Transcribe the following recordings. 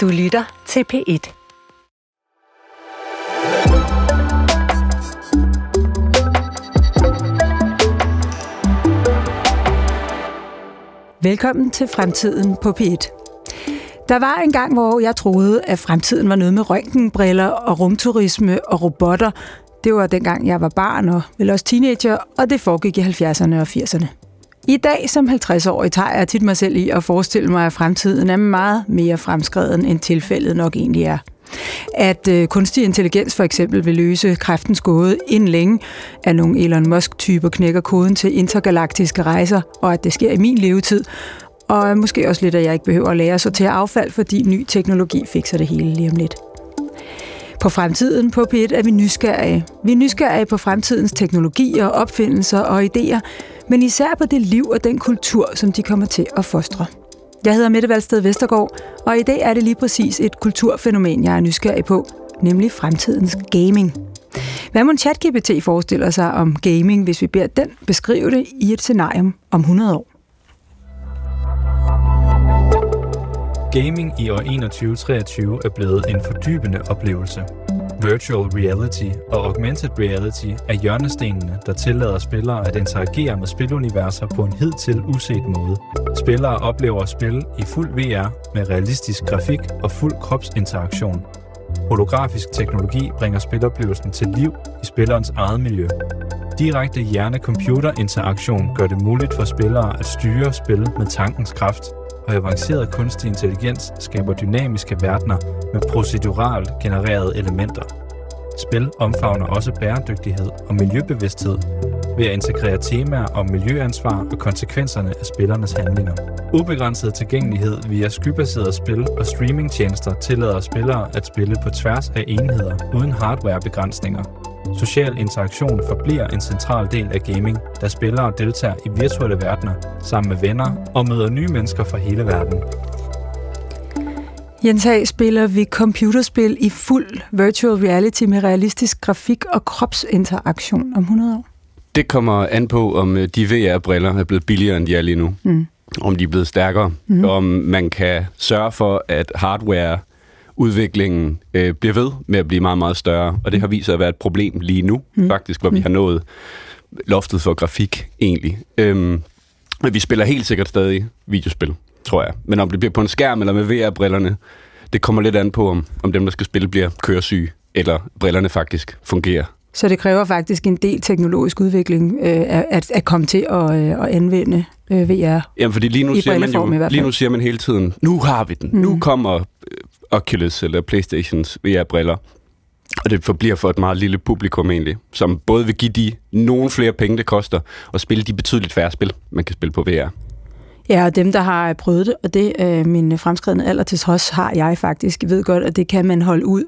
Du lytter til P1. Velkommen til Fremtiden på P1. Der var en gang, hvor jeg troede, at fremtiden var noget med røntgenbriller og rumturisme og robotter. Det var dengang, jeg var barn og vel også teenager, og det foregik i 70'erne og 80'erne. I dag som 50-årig tager jeg tit mig selv i at forestille mig, at fremtiden er meget mere fremskreden, end tilfældet nok egentlig er. At øh, kunstig intelligens for eksempel vil løse kræftens gåde inden længe, at nogle Elon Musk-typer knækker koden til intergalaktiske rejser, og at det sker i min levetid, og måske også lidt, at jeg ikke behøver at lære at sortere affald, fordi ny teknologi fikser det hele lige om lidt. På fremtiden på P1 er vi nysgerrige. Vi er nysgerrige på fremtidens teknologier, opfindelser og idéer, men især på det liv og den kultur, som de kommer til at fostre. Jeg hedder Mette Valsted Vestergaard, og i dag er det lige præcis et kulturfænomen, jeg er nysgerrig på, nemlig fremtidens gaming. Hvad må ChatGPT forestiller sig om gaming, hvis vi beder den beskrive det i et scenarium om 100 år? Gaming i år 2023 er blevet en fordybende oplevelse. Virtual reality og augmented reality er hjørnestenene, der tillader spillere at interagere med spiluniverser på en hidtil uset måde. Spillere oplever spil i fuld VR med realistisk grafik og fuld kropsinteraktion. Holografisk teknologi bringer spiloplevelsen til liv i spillerens eget miljø. Direkte hjerne-computer-interaktion gør det muligt for spillere at styre spil med tankens kraft – og avanceret kunstig intelligens skaber dynamiske verdener med proceduralt genererede elementer. Spil omfavner også bæredygtighed og miljøbevidsthed ved at integrere temaer om miljøansvar og konsekvenserne af spillernes handlinger. Ubegrænset tilgængelighed via skybaseret spil og streamingtjenester tillader spillere at spille på tværs af enheder uden hardwarebegrænsninger Social interaktion forbliver en central del af gaming, da spillere deltager i virtuelle verdener sammen med venner og møder nye mennesker fra hele verden. Jens A. spiller vi computerspil i fuld virtual reality med realistisk grafik og kropsinteraktion om 100 år? Det kommer an på, om øh, de VR-briller er blevet billigere, end de er lige nu. Mm. Om de er blevet stærkere. Mm. Om man kan sørge for, at hardware udviklingen øh, bliver ved med at blive meget, meget større. Og det har vist sig at være et problem lige nu, mm. faktisk, hvor mm. vi har nået loftet for grafik egentlig. Øhm, men vi spiller helt sikkert stadig videospil, tror jeg. Men om det bliver på en skærm eller med VR-brillerne, det kommer lidt an på, om, om dem, der skal spille, bliver køresyge, eller brillerne faktisk fungerer. Så det kræver faktisk en del teknologisk udvikling øh, at, at komme til at, øh, at anvende øh, VR. Jamen, fordi lige nu, siger man jo, lige nu siger man hele tiden, nu har vi den, mm. nu kommer øh, Oculus eller Playstations VR-briller. Og det forbliver for et meget lille publikum egentlig, som både vil give de nogle flere penge, det koster, og spille de betydeligt færre spil, man kan spille på VR. Ja, og dem, der har prøvet det, og det øh, min fremskridende alder til trods har jeg faktisk, ved godt, at det kan man holde ud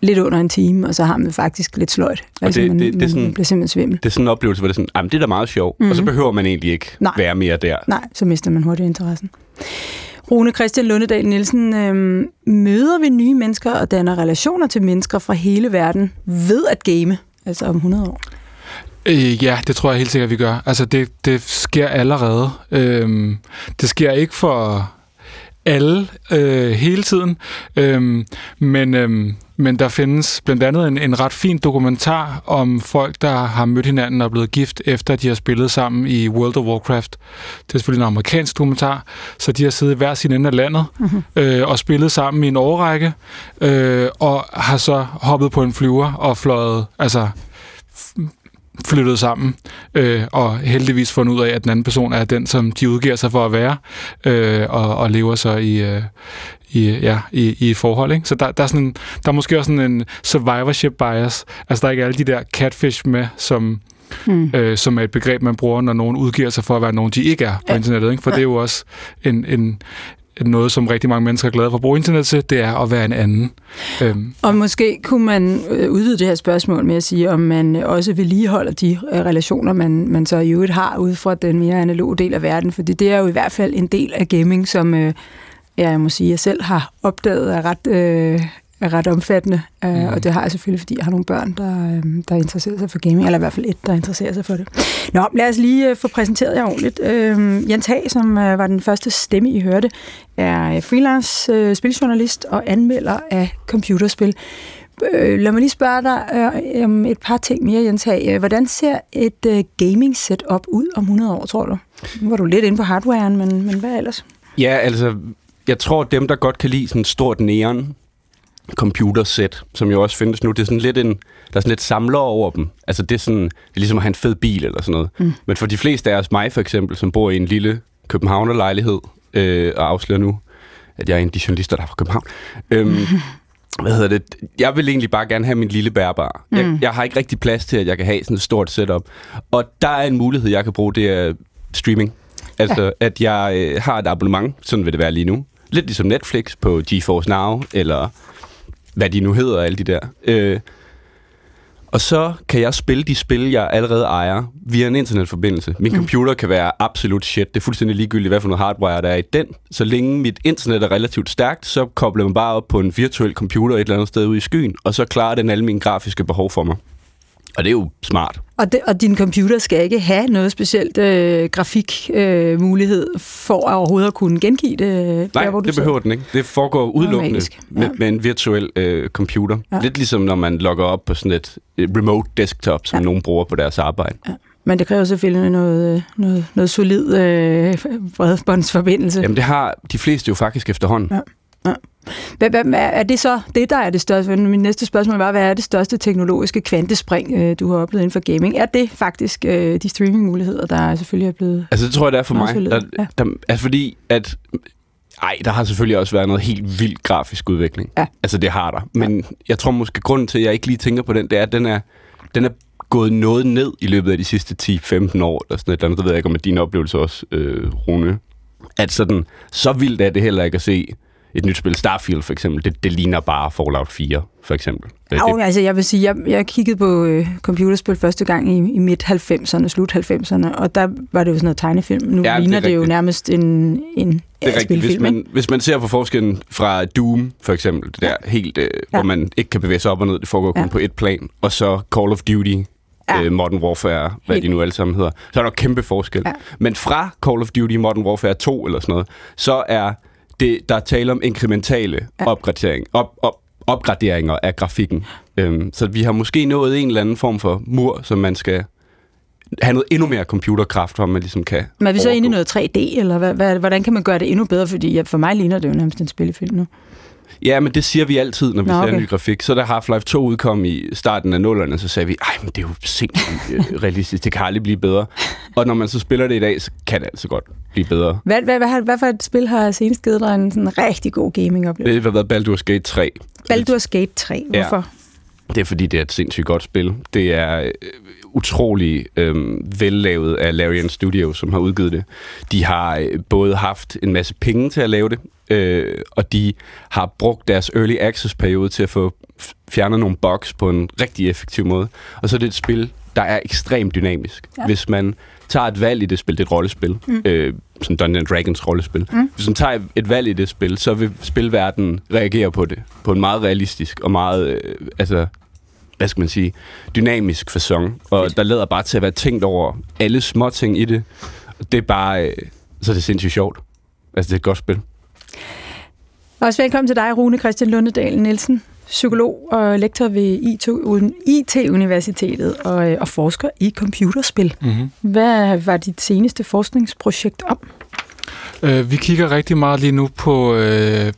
lidt under en time, og så har man faktisk lidt sløjt. Altså, det, man, det, det, man sådan, bliver simpelthen svimmel. Det er sådan en oplevelse, hvor det er sådan, det er da meget sjovt, mm-hmm. og så mhm. behøver man egentlig ikke Nej. være mere der. Nej, så mister man hurtigt interessen. Rune Christian Lundedal Nielsen, øh, møder vi nye mennesker og danner relationer til mennesker fra hele verden ved at game, altså om 100 år? Øh, ja, det tror jeg helt sikkert, vi gør. Altså, det, det sker allerede. Øh, det sker ikke for alle øh, hele tiden, øh, men... Øh, men der findes blandt andet en, en ret fin dokumentar om folk, der har mødt hinanden og er blevet gift, efter de har spillet sammen i World of Warcraft. Det er selvfølgelig en amerikansk dokumentar, så de har siddet i hver sin ende af landet mm-hmm. øh, og spillet sammen i en årrække, øh, og har så hoppet på en flyver og fløjet, altså flyttet sammen, øh, og heldigvis fundet ud af, at den anden person er den, som de udgiver sig for at være, øh, og, og lever så i, øh, i, ja, i, i forhold. Ikke? Så der, der, er sådan, der er måske også sådan en survivorship bias. Altså der er ikke alle de der catfish med, som, mm. øh, som er et begreb, man bruger, når nogen udgiver sig for at være nogen, de ikke er på ja. internettet. Ikke? For det er jo også en, en, noget, som rigtig mange mennesker er glade for at bruge internet til, det er at være en anden. Øhm. Og måske kunne man øh, udvide det her spørgsmål med at sige, om man også vedligeholder de øh, relationer, man, man så i øvrigt har ud fra den mere analoge del af verden, fordi det er jo i hvert fald en del af gaming, som øh, jeg må sige, jeg selv har opdaget er ret... Øh, er ret omfattende, øh, mm. og det har jeg selvfølgelig, fordi jeg har nogle børn, der, øh, der interesserer sig for gaming, eller i hvert fald et, der interesserer sig for det. Nå, lad os lige øh, få præsenteret jer ordentligt. Øh, Jens Hag, som øh, var den første stemme, I hørte, er freelance øh, spiljournalist og anmelder af computerspil. Øh, lad mig lige spørge dig øh, om et par ting mere, Jens Hag. Hvordan ser et øh, gaming setup ud om 100 år, tror du? Nu var du lidt inde på hardwaren, men, men hvad ellers? Ja, altså, jeg tror, dem, der godt kan lide sådan stort neon computersæt, som jo også findes nu, det er sådan lidt en, der er sådan lidt samler over dem. Altså det er sådan, det er ligesom at have en fed bil eller sådan noget. Mm. Men for de fleste af os, mig for eksempel, som bor i en lille Københavner lejlighed, øh, og afslører nu, at jeg er en af de journalister, der er fra København, øhm, hvad hedder det? Jeg vil egentlig bare gerne have min lille bærbar. Mm. Jeg, jeg har ikke rigtig plads til, at jeg kan have sådan et stort setup. Og der er en mulighed, jeg kan bruge, det er streaming. Altså, ja. at jeg øh, har et abonnement, sådan vil det være lige nu. Lidt ligesom Netflix på GeForce Now, eller hvad de nu hedder, alle de der. Øh, og så kan jeg spille de spil, jeg allerede ejer, via en internetforbindelse. Min mm. computer kan være absolut shit. Det er fuldstændig ligegyldigt, hvad for noget hardware der er i den. Så længe mit internet er relativt stærkt, så kobler man bare op på en virtuel computer et eller andet sted ude i skyen, og så klarer den alle mine grafiske behov for mig. Og det er jo smart. Og, det, og din computer skal ikke have noget specielt øh, grafikmulighed øh, mulighed for at overhovedet at kunne gengive det? Nej, der, hvor du det sidder. behøver den ikke. Det foregår udelukkende ja. med, med en virtuel øh, computer. Ja. Lidt ligesom når man logger op på sådan et remote desktop, som ja. nogen bruger på deres arbejde. Ja. Men det kræver selvfølgelig noget, øh, noget, noget solid øh, bredbåndsforbindelse. Jamen det har de fleste jo faktisk efterhånden. Ja. Ja. Hvad, hvad, er det så det, der er det største? Min næste spørgsmål var, hvad er det største teknologiske kvantespring, øh, du har oplevet inden for gaming? Er det faktisk øh, de streamingmuligheder, der selvfølgelig er blevet... Altså det tror jeg, det er for mig. Der, der, altså fordi, at ej, der har selvfølgelig også været noget helt vildt grafisk udvikling. Ja. Altså, det har der. Men ja. jeg tror måske, grunden til, at jeg ikke lige tænker på den, det er, at den er, den er gået noget ned i løbet af de sidste 10-15 år, eller sådan et eller andet. Det ved jeg ikke, om din oplevelse også, øh, Rune. At sådan, så vildt er det heller ikke at se et nyt spil, Starfield for eksempel, det, det ligner bare Fallout 4, for eksempel. Ja, det, altså jeg vil sige, jeg, jeg kiggede på øh, computerspil første gang i, i midt-90'erne, slut-90'erne, og der var det jo sådan noget tegnefilm. Nu ja, ligner det, det jo nærmest en, en det er rigtigt. Hvis man, hvis man ser på forskellen fra Doom, for eksempel, det der ja. helt, øh, ja. hvor man ikke kan bevæge sig op og ned, det foregår kun ja. på et plan, og så Call of Duty, ja. øh, Modern Warfare, hvad helt. de nu alle sammen hedder, så er der kæmpe forskel. Ja. Men fra Call of Duty Modern Warfare 2 eller sådan noget, så er det, der er tale om inkrementale ja. opgradering, op, op, opgraderinger af grafikken. Øhm, så vi har måske nået en eller anden form for mur, som man skal have noget endnu mere computerkraft, hvor man ligesom kan Men er vi så inde i noget 3D, eller hvad, hvad, hvordan kan man gøre det endnu bedre? Fordi ja, for mig ligner det jo nærmest en spillefilm nu. Ja, men det siger vi altid, når vi Nå, ser okay. ny grafik. Så da Half-Life 2 udkom i starten af nullerne, så sagde vi, ej, men det er jo sindssygt øh, realistisk, det kan aldrig blive bedre. Og når man så spiller det i dag, så kan det altså godt blive bedre. Hvad, hvad, hvad, hvad for et spil har senest givet dig en sådan rigtig god gaming-oplevelse? Det har været Baldur's Gate 3. Baldur's Gate 3, hvorfor? Ja. Det er fordi, det er et sindssygt godt spil. Det er øh, utrolig øh, vellavet af Larian Studios, som har udgivet det. De har øh, både haft en masse penge til at lave det, øh, og de har brugt deres early access-periode til at få fjernet nogle bugs på en rigtig effektiv måde. Og så er det et spil, der er ekstremt dynamisk. Ja. Hvis man tager et valg i det spil, det er et rollespil, mm. øh, som Dungeons Dragons rollespil. Mm. Hvis man tager et valg i det spil, så vil spilverdenen reagere på det på en meget realistisk og meget, øh, altså, hvad skal man sige, dynamisk fasong. Og der lader bare til at være tænkt over alle små ting i det. Det er bare, øh, så er det sindssygt sjovt. Altså, det er et godt spil. Også velkommen til dig, Rune Christian Lundedal Nielsen psykolog og lektor ved IT-universitetet og, og forsker i computerspil. Mm-hmm. Hvad var dit seneste forskningsprojekt om? Uh, vi kigger rigtig meget lige nu på uh,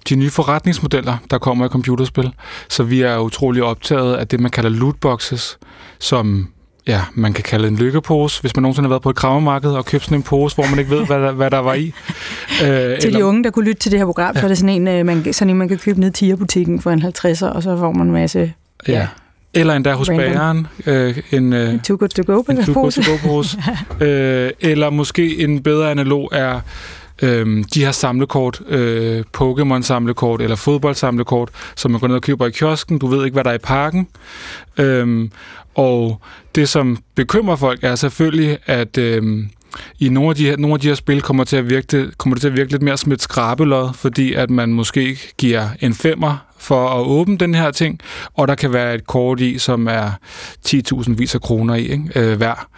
de nye forretningsmodeller, der kommer i computerspil. Så vi er utrolig optaget af det, man kalder lootboxes, som ja, man kan kalde en lykkepose, hvis man nogensinde har været på et krammermarked og købt sådan en pose, hvor man ikke ved, hvad der, hvad der var i. Øh, til eller, de unge, der kunne lytte til det her program, ja. så er det sådan en, øh, man, sådan en, man kan købe ned i Tierbutikken for en 50'er, og så får man en masse... Ja. ja. Eller endda hos bageren. Øh, en, øh, en too good to go pose. Too good to go pose. øh, eller måske en bedre analog er Øhm, de her samlekort, øh, Pokémon-samlekort eller fodboldsamlekort, som man går ned og køber i kiosken. Du ved ikke, hvad der er i parken. Øhm, og det, som bekymrer folk, er selvfølgelig, at øh, i nogle af, de her, nogle af de her spil kommer, til at virke, kommer det til at virke lidt mere som et skrabelod, fordi at man måske giver en femmer for at åbne den her ting, og der kan være et kort i, som er 10.000 vis af kroner i ikke? Øh, hver.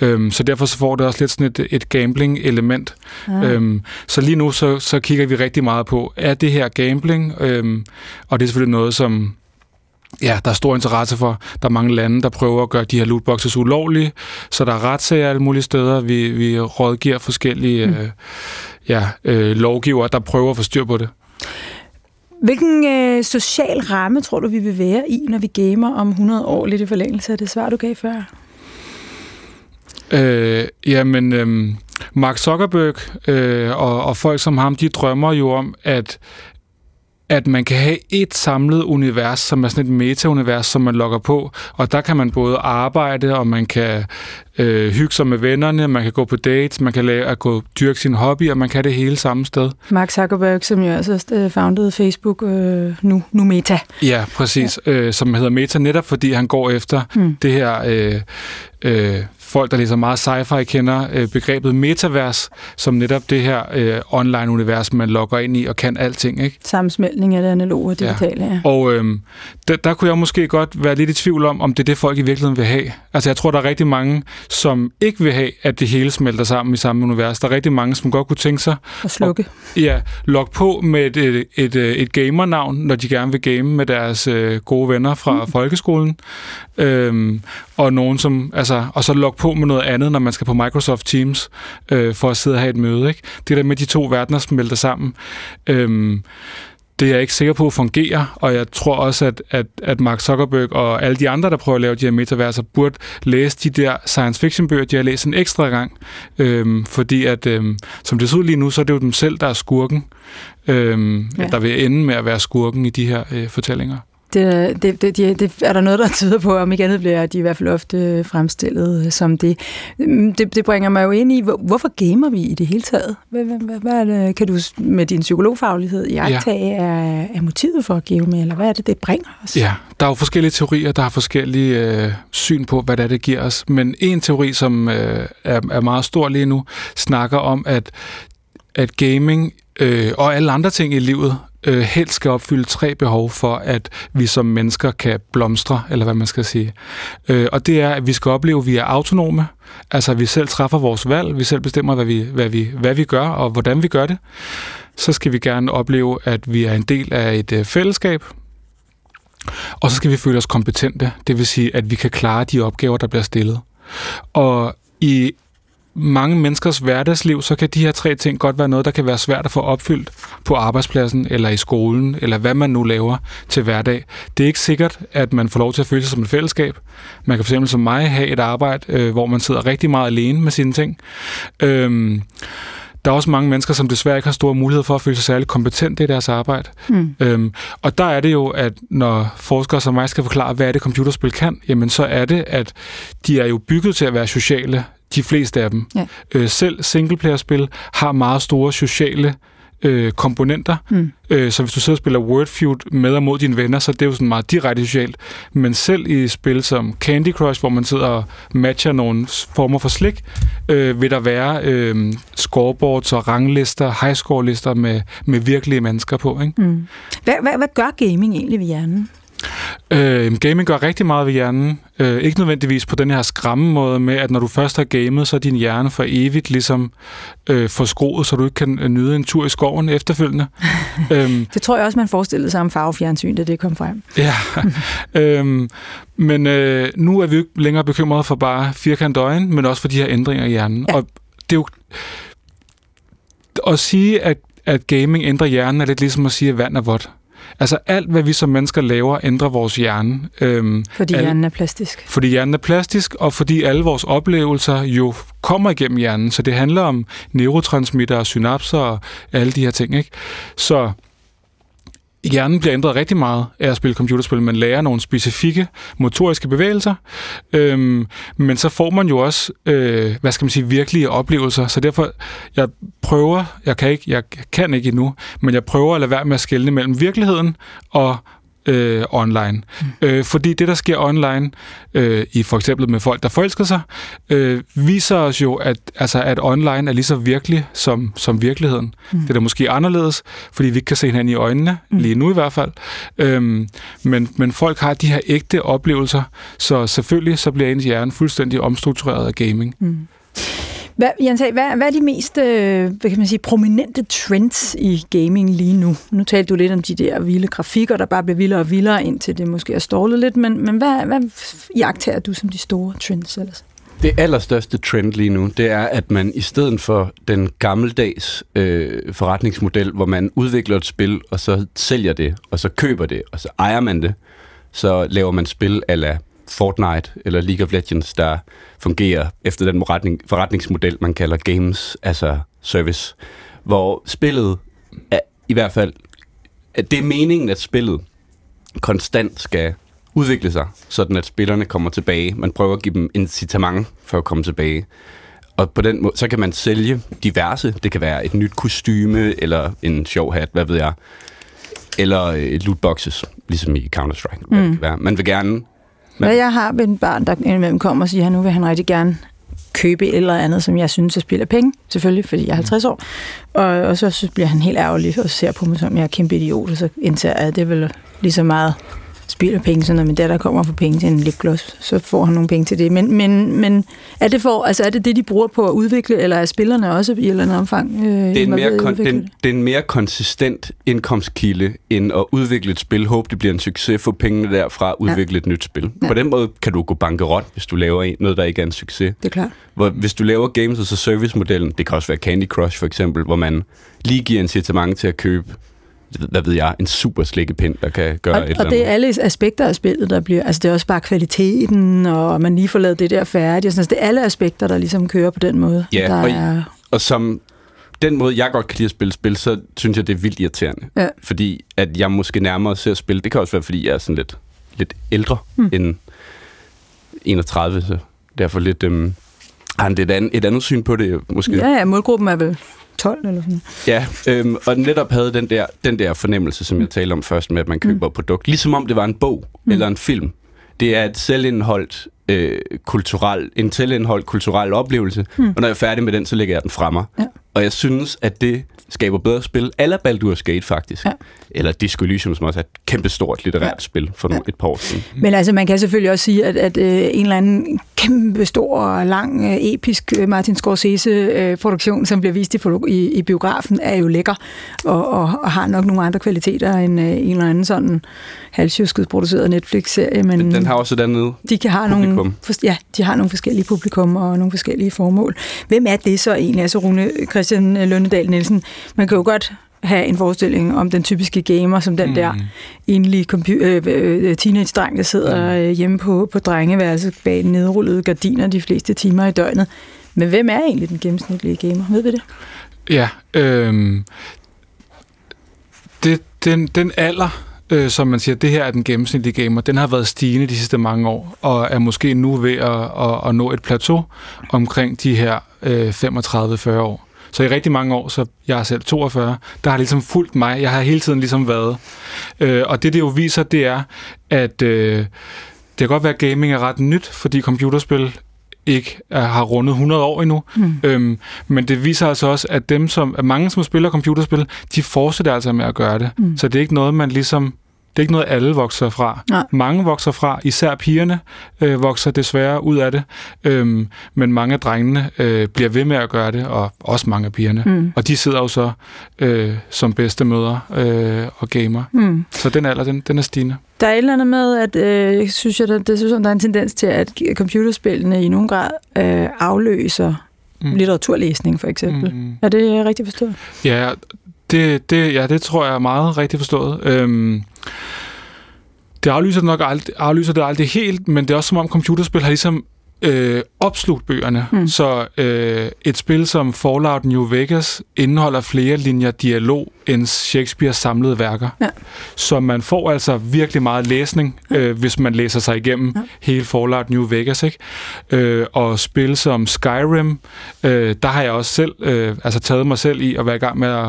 Øhm, så derfor så får det også lidt sådan et, et gambling-element. Ja. Øhm, så lige nu så, så kigger vi rigtig meget på, er det her gambling? Øhm, og det er selvfølgelig noget, som Ja, der er stor interesse for. Der er mange lande, der prøver at gøre de her lootboxes ulovlige, så der er retssager alle mulige steder. Vi, vi rådgiver forskellige mm. øh, ja, øh, lovgivere, der prøver at få styr på det. Hvilken øh, social ramme tror du, vi vil være i, når vi gamer om 100 år, lidt i forlængelse af det svar, du gav før? Øh, jamen, øh, Mark Zuckerberg øh, og, og folk som ham, de drømmer jo om, at at man kan have et samlet univers, som er sådan et meta-univers, som man logger på, og der kan man både arbejde, og man kan øh, hygge sig med vennerne, man kan gå på dates, man kan lave, at gå dyrke sin hobby, og man kan det hele samme sted. Mark Zuckerberg, som jo altså founded Facebook, øh, nu, nu Meta. Ja, præcis, ja. Øh, som hedder Meta, netop fordi han går efter hmm. det her øh, øh, folk, der læser meget sci-fi, kender øh, begrebet metavers, som netop det her øh, online-univers, man logger ind i og kan alting. Ikke? Sammensmeltning af det analoge og digitale, ja. ja. Og øh, der, der kunne jeg måske godt være lidt i tvivl om, om det er det, folk i virkeligheden vil have. Altså jeg tror, der er rigtig mange, som ikke vil have, at det hele smelter sammen i samme univers. Der er rigtig mange, som godt kunne tænke sig... At slukke. Og, ja, logge på med et, et, et, et gamernavn, når de gerne vil game med deres øh, gode venner fra mm. folkeskolen. Øhm, og nogen som, altså, og så logge på med noget andet, når man skal på Microsoft Teams øh, for at sidde og have et møde. Ikke? Det der med de to verdener smelter sammen. Øhm, det er jeg ikke sikker på at fungere, og jeg tror også, at, at, at Mark Zuckerberg og alle de andre, der prøver at lave de her metaverser, burde læse de der science fiction bøger, de har læst en ekstra gang. Øhm, fordi at, øhm, som det ser ud lige nu, så er det jo dem selv, der er skurken, øhm, ja. der vil ende med at være skurken i de her øh, fortællinger. Det, det, det, det, det er der noget, der tyder på, om ikke andet bliver de i hvert fald ofte fremstillet som det. Mm, det. Det bringer mig jo ind i, hvorfor gamer vi i det hele taget? Hvad, hvad, hvad er det, kan du med din psykologfaglighed i ja. er, er motivet for at game, eller hvad er det, det bringer os? Ja, der er jo forskellige teorier, der har forskellige øh, syn på, hvad det, er, det giver os. Men en teori, som øh, er, er meget stor lige nu, snakker om, at, at gaming øh, og alle andre ting i livet øh, helst skal opfylde tre behov for, at vi som mennesker kan blomstre, eller hvad man skal sige. Øh, og det er, at vi skal opleve, at vi er autonome, altså at vi selv træffer vores valg, vi selv bestemmer, hvad vi, hvad vi, hvad vi gør, og hvordan vi gør det. Så skal vi gerne opleve, at vi er en del af et øh, fællesskab, og så skal vi føle os kompetente, det vil sige, at vi kan klare de opgaver, der bliver stillet. Og i mange menneskers hverdagsliv, så kan de her tre ting godt være noget, der kan være svært at få opfyldt på arbejdspladsen eller i skolen, eller hvad man nu laver til hverdag. Det er ikke sikkert, at man får lov til at føle sig som et fællesskab. Man kan fx som mig have et arbejde, øh, hvor man sidder rigtig meget alene med sine ting. Øhm, der er også mange mennesker, som desværre ikke har store muligheder for at føle sig særlig kompetente i deres arbejde. Mm. Øhm, og der er det jo, at når forskere som mig skal forklare, hvad er det computerspil kan, jamen så er det, at de er jo bygget til at være sociale de fleste af dem. Ja. Øh, selv singleplayerspil har meget store sociale øh, komponenter. Mm. Øh, så hvis du sidder og spiller Word Feud med og mod dine venner, så det er jo sådan meget direkte socialt. Men selv i spil som Candy Crush, hvor man sidder og matcher nogle former for slik, øh, vil der være øh, scoreboards og ranglister, highscore-lister med, med virkelige mennesker på. Ikke? Mm. Hvad, hvad, hvad gør gaming egentlig ved hjernen? Øh, gaming gør rigtig meget ved hjernen. Øh, ikke nødvendigvis på den her skræmme måde med, at når du først har gamet, så er din hjerne for evigt ligesom øh, forskroet, så du ikke kan øh, nyde en tur i skoven efterfølgende. øhm, det tror jeg også, man forestillede sig om farvefjernsyn, da det kom frem. Ja, øhm, men øh, nu er vi jo ikke længere bekymrede for bare firkant øjne, men også for de her ændringer i hjernen. Ja. Og det er jo... At sige, at, at gaming ændrer hjernen, er lidt ligesom at sige, at vand er vådt. Altså alt, hvad vi som mennesker laver, ændrer vores hjerne. Øhm, fordi al- hjernen er plastisk. Fordi hjernen er plastisk, og fordi alle vores oplevelser jo kommer igennem hjernen. Så det handler om neurotransmitter og synapser og alle de her ting. Ikke? Så hjernen bliver ændret rigtig meget af at spille computerspil. Man lærer nogle specifikke motoriske bevægelser, øhm, men så får man jo også, øh, hvad skal man sige, virkelige oplevelser. Så derfor, jeg prøver, jeg kan ikke, jeg kan ikke endnu, men jeg prøver at lade være med at skelne mellem virkeligheden og øh, online. Mm. Øh, fordi det, der sker online, øh, i for eksempel med folk, der forelsker sig, øh, viser os jo, at, altså, at online er lige så virkelig som, som virkeligheden. Mm. Det er da måske anderledes, fordi vi ikke kan se hinanden i øjnene, mm. lige nu i hvert fald. Øhm, men, men folk har de her ægte oplevelser, så selvfølgelig så bliver ens hjerne fuldstændig omstruktureret af gaming. Mm. Hvad, Jens, hvad, hvad er de mest øh, hvad kan man sige, prominente trends i gaming lige nu? Nu talte du lidt om de der vilde grafikker, der bare bliver vildere og vildere, indtil det måske er stålet lidt, men, men hvad, hvad jagter du som de store trends ellers? Det allerstørste trend lige nu, det er, at man i stedet for den gammeldags øh, forretningsmodel, hvor man udvikler et spil, og så sælger det, og så køber det, og så ejer man det, så laver man spil ala Fortnite eller League of Legends, der fungerer efter den forretning, forretningsmodel, man kalder games, altså service, hvor spillet er i hvert fald, at det er meningen, at spillet konstant skal udvikle sig, sådan at spillerne kommer tilbage. Man prøver at give dem incitament for at komme tilbage. Og på den måde, så kan man sælge diverse. Det kan være et nyt kostyme, eller en sjov hat, hvad ved jeg. Eller et lootboxes, ligesom i Counter-Strike. Mm. Man vil gerne men... Jeg har en barn, der indimellem kommer og siger, at nu vil han rigtig gerne købe et eller andet, som jeg synes er spiller penge, selvfølgelig, fordi jeg er 50 år. Og, og så, så bliver han helt ærgerlig og ser på mig som, jeg er kæmpe idiot, og så indser jeg, at det er vel lige så meget spilder penge, så når min datter kommer for penge til en lipgloss, så får han nogle penge til det. Men, men, men er, det for, altså er det det, de bruger på at udvikle, eller er spillerne også i et eller andet omfang øh, det, er en mere kon- den, det? er en mere konsistent indkomstkilde, end at udvikle et spil, håbe det bliver en succes, få pengene derfra, udvikle ja. et nyt spil. Ja. På den måde kan du gå bankerot, hvis du laver noget, der ikke er en succes. Det er klart. Hvor, hvis du laver games, og så servicemodellen, det kan også være Candy Crush for eksempel, hvor man lige giver incitament til at købe hvad ved jeg, en super slikkepind, der kan gøre og, et eller andet. Og det er alle aspekter af spillet, der bliver, altså det er også bare kvaliteten, og man lige får lavet det der færdigt, og sådan, altså det er alle aspekter, der ligesom kører på den måde. Ja, der og, er... og som den måde, jeg godt kan lide at spille spil, så synes jeg, det er vildt irriterende. Ja. Fordi at jeg måske nærmere ser at spille, det kan også være, fordi jeg er sådan lidt, lidt ældre mm. end 31, så derfor lidt... Øhm, har han et andet, et andet syn på det, måske? Ja, ja, målgruppen er vel 12 eller sådan Ja, øhm, og netop havde den der, den der fornemmelse, som jeg talte om først med, at man køber mm. produkt. Ligesom om det var en bog mm. eller en film. Det er et selvindholdt øh, kulturel, en selvindholdt kulturel oplevelse, mm. og når jeg er færdig med den, så lægger jeg den fremme. Ja. Og jeg synes, at det skaber bedre spil. Eller Baldur's Gate, faktisk. Ja. Eller Disco Elysium, som også er et kæmpestort litterært ja. spil for ja. et par år siden. Men altså, man kan selvfølgelig også sige, at, at øh, en eller anden kæmpe stor, lang, øh, episk øh, Martin Scorsese-produktion, som bliver vist i, i, i biografen, er jo lækker, og, og, og har nok nogle andre kvaliteter end øh, en eller anden sådan halvsjusket produceret Netflix-serie. Men den, den har også andet de kan have publikum. Nogle, ja, de har nogle forskellige publikum og nogle forskellige formål. Hvem er det så egentlig? Altså Rune Christian Lønnedal Nielsen, man kan jo godt have en forestilling om den typiske gamer, som den mm. der enlige øh, øh, teenage-dreng, der sidder mm. hjemme på, på drengeværelset bag nedrullede gardiner de fleste timer i døgnet. Men hvem er egentlig den gennemsnitlige gamer? Ved vi det? Ja, øh, det, den, den alder, øh, som man siger, det her er den gennemsnitlige gamer, den har været stigende de sidste mange år, og er måske nu ved at, at, at nå et plateau omkring de her øh, 35-40 år. Så i rigtig mange år, så jeg er selv 42, der har ligesom fulgt mig. Jeg har hele tiden ligesom været. Øh, og det, det jo viser, det er, at øh, det kan godt være, at gaming er ret nyt, fordi computerspil ikke er, har rundet 100 år endnu. Mm. Øhm, men det viser altså også, at dem, som, at mange, som spiller computerspil, de fortsætter altså med at gøre det. Mm. Så det er ikke noget, man ligesom det er ikke noget, alle vokser fra. Nej. Mange vokser fra, især pigerne øh, vokser desværre ud af det, øhm, men mange af drengene øh, bliver ved med at gøre det, og også mange af pigerne. Mm. Og de sidder jo så øh, som bedste mødre øh, og gamer. Mm. Så den alder, den, den er stigende. Der er et eller andet med, at øh, synes jeg, der, det synes, der er en tendens til, at computerspillene i nogen grad øh, afløser mm. litteraturlæsning, for eksempel. Mm. Er det rigtigt forstået? Ja, det, det, ja, det tror jeg er meget rigtigt forstået. Øhm, det aflyser, nok aldrig, aflyser det aldrig helt, men det er også som om computerspil har ligesom øh, opslugt bøgerne. Mm. Så øh, et spil som Fallout New Vegas indeholder flere linjer dialog end Shakespeares samlede værker. Ja. Så man får altså virkelig meget læsning, øh, hvis man læser sig igennem ja. hele Fallout New Vegas. Ikke? Øh, og spil som Skyrim, øh, der har jeg også selv øh, altså taget mig selv i at være i gang med at,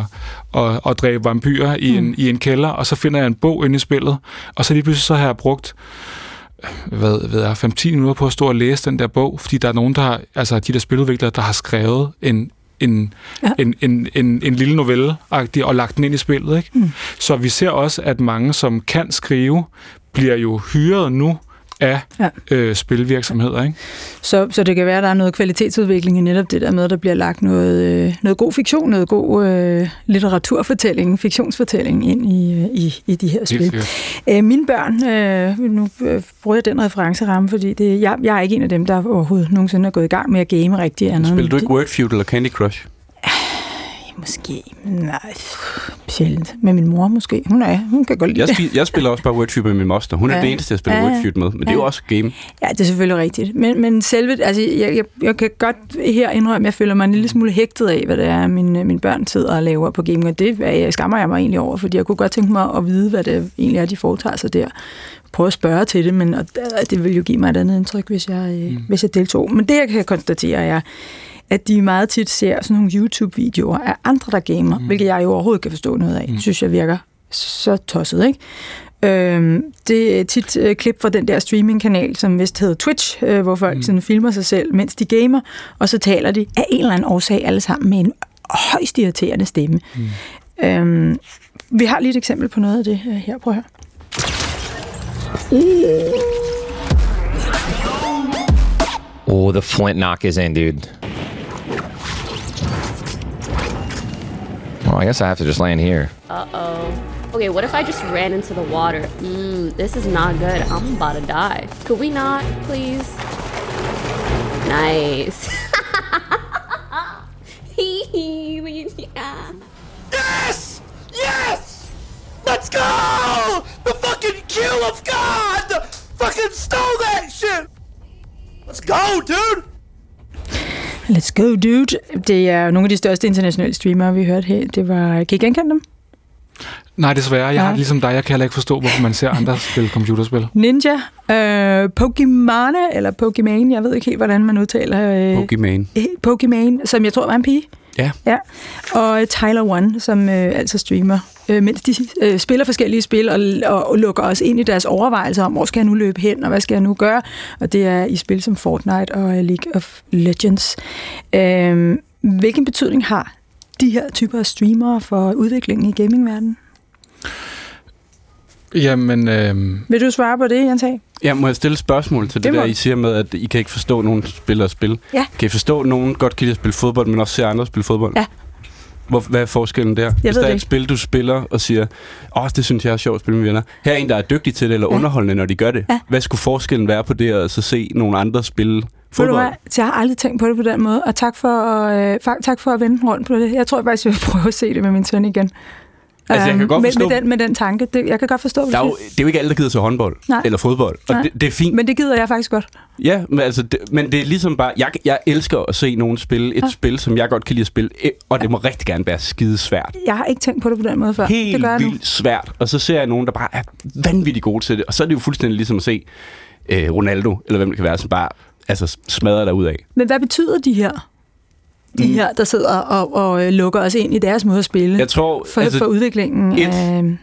at, at dræbe vampyrer mm. i, en, i en kælder, og så finder jeg en bog inde i spillet, og så lige pludselig så har jeg brugt hvad ved jeg, 5-10 minutter på at stå og læse den der bog, fordi der er nogen, der har, altså de der spiludviklere, der har skrevet en, en, ja. en, en, en, en lille novelle og lagt den ind i spillet. Ikke? Mm. Så vi ser også, at mange, som kan skrive, bliver jo hyret nu af ja. øh, spilvirksomheder. Ikke? Så, så det kan være, at der er noget kvalitetsudvikling i netop det der med, at der bliver lagt noget, øh, noget god fiktion, noget god øh, litteraturfortælling, fiktionsfortælling ind i, øh, i, i de her spil. Æ, mine børn, øh, nu øh, bruger jeg den referenceramme, fordi det, jeg, jeg er ikke en af dem, der overhovedet nogensinde er gået i gang med at game rigtig. Spiller du ikke Wordfeud eller Candy Crush? Måske. Nej, sjældent. Med min mor måske. Hun, er, hun kan godt lide jeg, spil, jeg spiller også bare Wordfeud med min moster. Hun er ja. den eneste, jeg spiller ja. Wordfeud med. Men ja. det er jo også game. Ja, det er selvfølgelig rigtigt. Men, men selve... Altså, jeg, jeg, jeg kan godt her indrømme, at jeg føler mig en lille smule hægtet af, hvad det er, mine, mine børn sidder og laver på gaming. Og det jeg skammer jeg mig egentlig over, fordi jeg kunne godt tænke mig at vide, hvad det egentlig er, de foretager sig der prøve at spørge til det, men det vil jo give mig et andet indtryk, hvis jeg, øh, mm. hvis jeg deltog. Men det, jeg kan konstatere, er, at de meget tit ser sådan nogle YouTube-videoer af andre, der gamer, mm. hvilket jeg jo overhovedet kan forstå noget af. Mm. synes jeg virker så tosset, ikke? Øhm, det er tit øh, klip fra den der streamingkanal, som vist hedder Twitch, øh, hvor folk mm. sådan filmer sig selv, mens de gamer, og så taler de af en eller anden årsag alle sammen med en højst irriterende stemme. Mm. Øhm, vi har lige et eksempel på noget af det øh, her. Prøv at høre. Oh, the flint knock is in, dude. I guess I have to just land here. Uh-oh. Okay, what if I just ran into the water? Mmm, this is not good. I'm about to die. Could we not, please? Nice. yes! Yes! Let's go! The fucking kill of God! The Fucking stole that shit! Let's go, dude! Let's go, dude. Det er nogle af de største internationale streamere, vi har hørt her. Det var... Kan I genkende dem? Nej, desværre. Jeg har ligesom dig, jeg kan heller ikke forstå, hvorfor man ser andre spille computerspil. Ninja, øh, Pokemon, eller Pokemon, jeg ved ikke helt, hvordan man udtaler. Øh, Pokemon. Pokemon, som jeg tror var en pige. Ja. ja. Og Tyler One, som øh, altså streamer, øh, mens de øh, spiller forskellige spil og, og, og lukker os ind i deres overvejelser om, hvor skal jeg nu løbe hen, og hvad skal jeg nu gøre? Og det er i spil som Fortnite og League of Legends. Øh, hvilken betydning har de her typer af streamere for udviklingen i gamingverdenen? Jamen... Øh... Vil du svare på det, Jens Hag? Ja, må jeg stille et spørgsmål til det, det der, I siger med, at I kan ikke forstå, nogen spiller og spil. Ja. Kan I forstå, at nogen godt kan lide at spille fodbold, men også se andre spille fodbold? Ja. Hvor, hvad er forskellen der? Jeg Hvis der er et spil, du spiller og siger, åh, oh, det synes jeg er sjovt at spille med venner. Her er en, der er dygtig til det, eller ja. underholdende, når de gør det. Ja. Hvad skulle forskellen være på det, og så se nogle andre spille fodbold? Du jeg har aldrig tænkt på det på den måde, og tak for, øh, tak for at vende rundt på det. Jeg tror faktisk, jeg vil prøve at se det med min søn igen. Altså, jeg kan godt forstå, med, med, den, med den tanke. Det, jeg kan godt forstå det. Er jo, det er jo ikke alle, der gider til håndbold Nej. eller fodbold. Og Nej. det, det er fint. Men det gider jeg faktisk godt. Ja, men, altså, det, men det er ligesom bare... Jeg, jeg elsker at se nogen spille et ja. spil, som jeg godt kan lide at spille. Og det må rigtig gerne være skide svært. Jeg har ikke tænkt på det på den måde før. Helt det gør vildt nu. svært. Og så ser jeg nogen, der bare er vanvittigt gode til det. Og så er det jo fuldstændig ligesom at se øh, Ronaldo, eller hvem det kan være, som bare altså, smadrer der ud af. Men hvad betyder de her de mm. her, der sidder og, og øh, lukker os ind i deres måde at spille jeg tror, for, altså, for udviklingen et, af...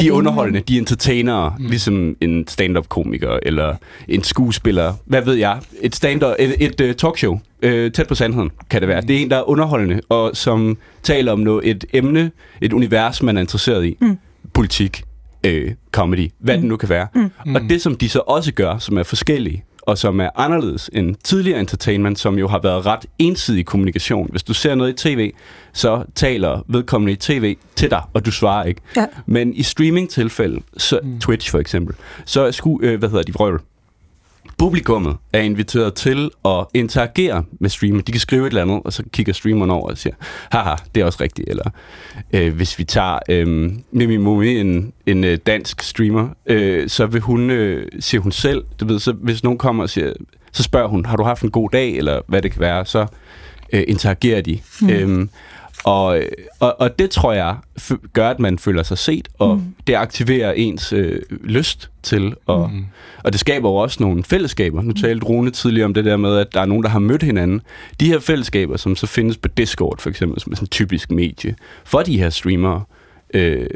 De er underholdende, de er entertainere, mm. ligesom en stand-up-komiker eller en skuespiller. Hvad ved jeg? Et stand-up, et, et uh, talkshow, uh, tæt på sandheden, kan det være. Mm. Det er en, der er underholdende, og som taler om noget, et emne, et univers, man er interesseret i. Mm. Politik, uh, comedy, hvad mm. det nu kan være. Mm. Og det, som de så også gør, som er forskellige, og som er anderledes end tidligere entertainment, som jo har været ret ensidig kommunikation. Hvis du ser noget i tv, så taler vedkommende i tv til dig, og du svarer ikke. Ja. Men i streaming-tilfælde, så mm. Twitch for eksempel, så er sku, øh, hvad hedder de, vrøvl, publikummet er inviteret til at interagere med streamer. De kan skrive et eller andet, og så kigger streameren over og siger, haha, det er også rigtigt. Eller øh, hvis vi tager øh, Mimi Mumi, en, en øh, dansk streamer, øh, så vil hun, øh, siger hun selv, du ved, så hvis nogen kommer og siger, Så spørger hun, har du haft en god dag, eller hvad det kan være, så øh, interagerer de. Mm. Øhm, og, og, og det tror jeg gør, at man føler sig set, og mm. det aktiverer ens øh, lyst til, og, mm. og det skaber jo også nogle fællesskaber. Nu talte Rune tidligere om det der med, at der er nogen, der har mødt hinanden. De her fællesskaber, som så findes på Discord for eksempel, som er sådan en typisk medie for de her streamere, øh,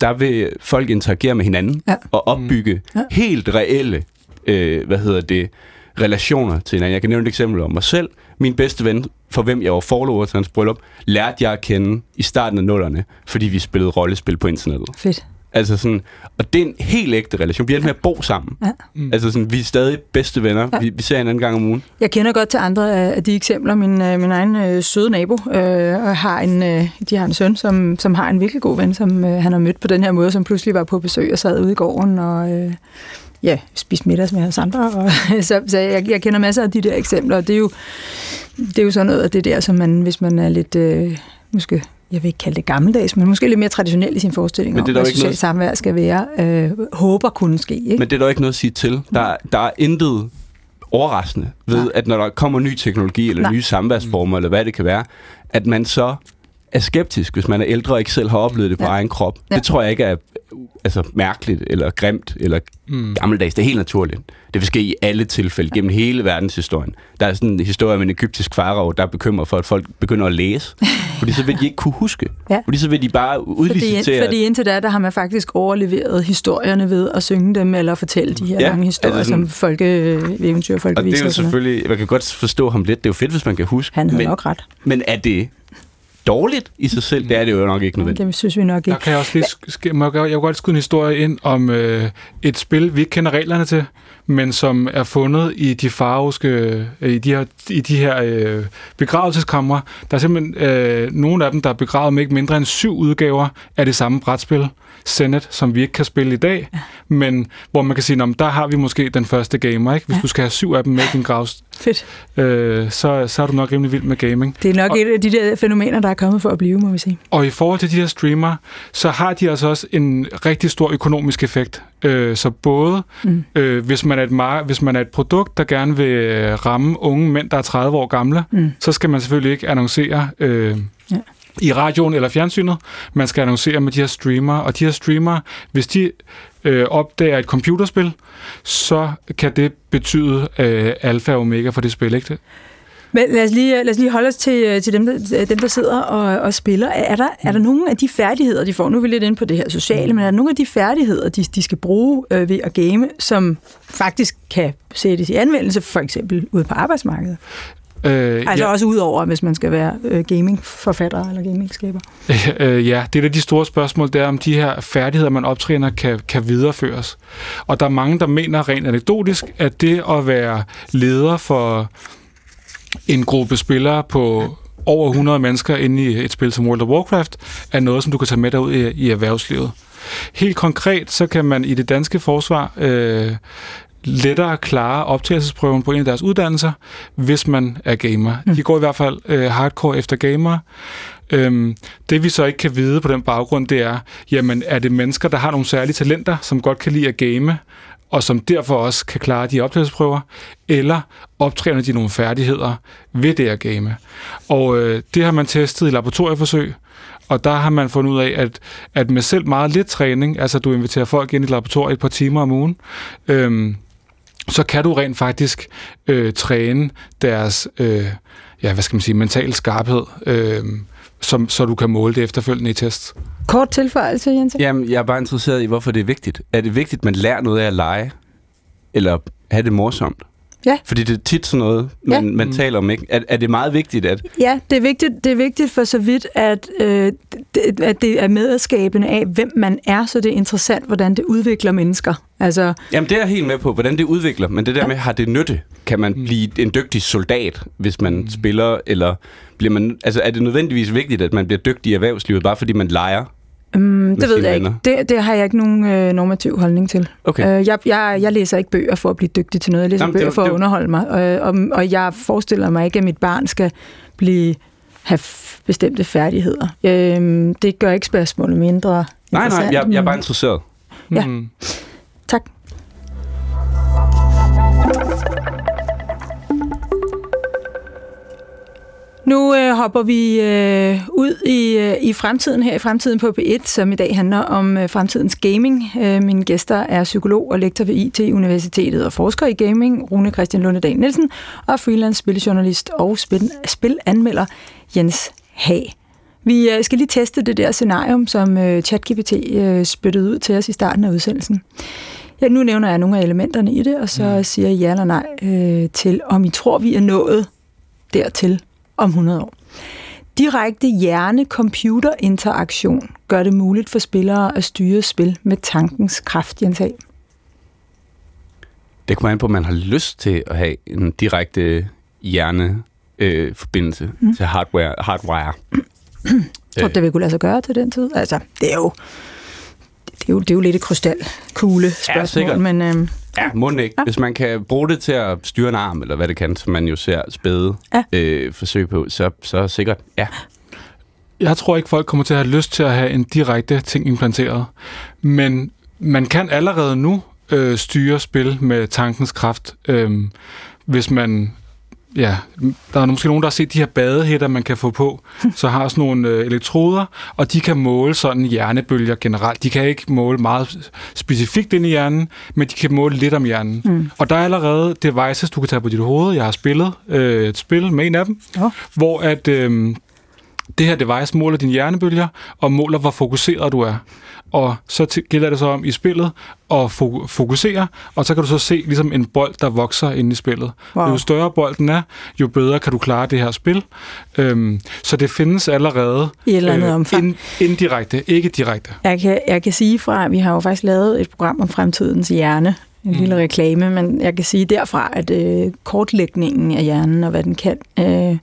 der vil folk interagere med hinanden Ja. og opbygge Ja. helt reelle, øh, hvad hedder det, relationer til hinanden. Jeg kan nævne et eksempel om mig selv. Min bedste ven, for hvem jeg var forlover til hans bryllup, lærte jeg at kende i starten af nullerne, fordi vi spillede rollespil på internettet. Fedt. Altså sådan, og det er en helt ægte relation. Vi er med at bo sammen. Ja. Mm. Altså sådan, vi er stadig bedste venner. Ja. Vi, vi ser hinanden en gang om ugen. Jeg kender godt til andre af af de eksempler. Min, øh, min egen øh, søde nabo øh, har en, øh, de har en søn, som, som har en virkelig god ven, som øh, han har mødt på den her måde, som pludselig var på besøg og sad ude i gården og øh, ja, spiste middags med os andre. Og, så så jeg, jeg kender masser af de der eksempler, og det er jo, det er jo sådan noget af det der, som man, hvis man er lidt, øh, måske jeg vil ikke kalde det gammeldags, men måske lidt mere traditionel i sin forestilling Men om, det er der hvad socialt noget- samvær skal være, øh, håber kunne ske. Ikke? Men det er der ikke noget at sige til. Der, der er intet overraskende ved, Nej. at når der kommer ny teknologi, eller Nej. nye samværsformer, eller hvad det kan være, at man så er skeptisk, hvis man er ældre og ikke selv har oplevet det på Ja. egen krop. Ja. Det tror jeg ikke er altså, mærkeligt, eller grimt, eller mm. gammeldags. Det er helt naturligt. Det vil ske i alle tilfælde, gennem hele verdenshistorien. Der er sådan en historie om en egyptisk farao, der er bekymret for, at folk begynder at læse. fordi så vil de ikke kunne huske. Ja. Fordi så vil de bare Fordi, udlicitere... fordi indtil da, der har man faktisk overleveret historierne ved at synge dem, eller fortælle de her ja, lange historier, altså altså sådan- som folke, eventyr, og det folkeviser. er jo selvfølgelig... Man kan godt forstå ham lidt. Det er jo fedt, hvis man kan huske. Han havde men, nok ret. Men er det dårligt i sig selv? Det er det jo nok ikke nødvendigt. Det synes vi nok Der ikke. kan jeg også lige, sk- må jeg, godt- jeg godt skyde en historie ind om øh, et spil, vi ikke kender reglerne til, men som er fundet i de farvske, øh, i de her, i de her øh, begravelseskamre. Der er simpelthen øh, nogle af dem, der er begravet med ikke mindre end syv udgaver af det samme brætspil, Senet, som vi ikke kan spille i dag, ja. men hvor man kan sige, "Nå, men der har vi måske den første gamer, ikke? Hvis Ja. du skal have syv af dem med i din grav, Fedt. øh, så, så er du nok rimelig vild med gaming. Det er nok Og- et af de der fænomener, der er kommet for at blive, må vi sige. Og i forhold til de her streamere, så har de altså også en rigtig stor økonomisk effekt. Øh, så både mm. øh, hvis, man er et mar- hvis man er et produkt, der gerne vil øh, ramme unge mænd, der er 30 år gamle, mm. så skal man selvfølgelig ikke annoncere øh, Ja. i radioen eller fjernsynet. Man skal annoncere med de her streamere. Og de her streamere, hvis de øh, opdager et computerspil, så kan det betyde øh, alfa og omega for det spil. Ikke? Men lad os lige, lad os lige holde os til, øh, til dem, der, dem, der sidder og, og spiller. Er der, er der nogle af de færdigheder, de får? Nu er vi lidt inde på det her sociale, men er der nogle af de færdigheder, de, de skal bruge øh, ved at game, som faktisk kan sættes i anvendelse, for eksempel ude på arbejdsmarkedet? Øh, Altså ja. også udover, hvis man skal være øh, gamingforfatter eller gamingskaber. Øh, ja, det er de store spørgsmål, det er, om de her færdigheder, man optræner, kan, kan videreføres. Og der er mange, der mener rent anekdotisk, at det at være leder for en gruppe spillere på over 100 mennesker inde i et spil som World of Warcraft, er noget, som du kan tage med dig ud i, i erhvervslivet. Helt konkret, så kan man i det danske forsvar øh, lettere klare optagelsesprøven på en af deres uddannelser, hvis man er gamer. De går i hvert fald øh, hardcore efter gamer. Øhm, det vi så ikke kan vide på den baggrund, det er, jamen er det mennesker, der har nogle særlige talenter, som godt kan lide at game, og som derfor også kan klare de optagelsesprøver, eller optræner de nogle færdigheder ved det her game. Og øh, det har man testet i laboratorieforsøg, og der har man fundet ud af, at, at med selv meget lidt træning, altså du inviterer folk ind i laboratoriet et par timer om ugen, øhm, så kan du rent faktisk øh, træne deres, øh, ja, hvad skal man sige, mental skarphed, øh, som, så du kan måle det efterfølgende i test. Kort tilføjelse, Jens. Jamen, jeg er bare interesseret i, hvorfor det er vigtigt. Er det vigtigt, at man lærer noget af at lege? Eller have det morsomt? Ja. Fordi det er tit sådan noget, man, Ja. ja. man taler om, ikke? Er, er det meget vigtigt, at... Ja, det er vigtigt, det er vigtigt for så vidt, at, øh, det, at det er medskabende af, hvem man er, så det er interessant, hvordan det udvikler mennesker. Altså, Jamen, det er jeg helt med på, hvordan det udvikler. Men det der med, har det nytte? Kan man blive en dygtig soldat, hvis man mm. spiller? Eller bliver man, altså, er det nødvendigvis vigtigt, at man bliver dygtig i erhvervslivet, bare fordi man leger? Mm, det ved jeg ikke. venner. Det, det har jeg ikke nogen øh, normativ holdning til. Okay. Øh, jeg, jeg, jeg læser ikke bøger for at blive dygtig til noget. Jeg læser Jamen, det bøger var- for at det var- underholde mig. Og, og, og jeg forestiller mig ikke, at mit barn skal blive have bestemte færdigheder. Øh, det gør ikke spørgsmålet mindre Nej, nej, jeg, jeg er bare interesseret. Ja. Mm. Nu øh, hopper vi øh, ud i, øh, i fremtiden her i Fremtiden på P1, som i dag handler om øh, fremtidens gaming. Øh, mine gæster er psykolog og lektor ved IT-universitetet og forsker i gaming, Rune Christian Lundedal Nielsen, og freelance spiljournalist og spil, spilanmelder Jens Hag. Vi øh, skal lige teste det der scenarium, som øh, ChatGPT øh, spyttede ud til os i starten af udsendelsen. Ja, nu nævner jeg nogle af elementerne i det, og så mm. siger jeg ja eller nej øh, til, om I tror, vi er nået dertil om 100 år. Direkte hjerne-computer-interaktion gør det muligt for spillere at styre spil med tankens kraft, Jens Hag. Det kommer an på, at man har lyst til at have en direkte hjerneforbindelse mm. til hardware. hardware. Tror du, det vil kunne lade sig gøre til den tid? Altså, det er jo, det er jo, det er jo lidt et krystalkugle spørgsmål, sikkert. men øhm, Ja, må ikke. Ja. Hvis man kan bruge det til at styre en arm, eller hvad det kan, som man jo ser spæde Ja. øh, forsøg på, så, så sikkert, ja. Jeg tror ikke, folk kommer til at have lyst til at have en direkte ting implanteret. Men man kan allerede nu øh, styre spil med tankens kraft, øh, hvis man... Ja, der er måske nogen, der har set de her badehætter, man kan få på, så har sådan nogle øh, elektroder, og de kan måle sådan hjernebølger generelt. De kan ikke måle meget specifikt ind i hjernen, men de kan måle lidt om hjernen. Mm. Og der er allerede devices, du kan tage på dit hoved. Jeg har spillet øh, et spil med en af dem, Nå. hvor at... Øh, det her device måler dine hjernebølger og måler, hvor fokuseret du er. Og så til- gælder det så om i spillet at fo- fokusere, og så kan du så se ligesom en bold, der vokser inde i spillet. Wow. Jo større bolden er, jo bedre kan du klare det her spil. Øhm, så det findes allerede I et eller andet omfang. ind, indirekte, ikke direkte. jeg kan, jeg kan sige fra, at vi har jo faktisk lavet et program om fremtidens hjerne, en mm. lille reklame, men jeg kan sige derfra, at øh, kortlægningen af hjernen og hvad den kan, øh,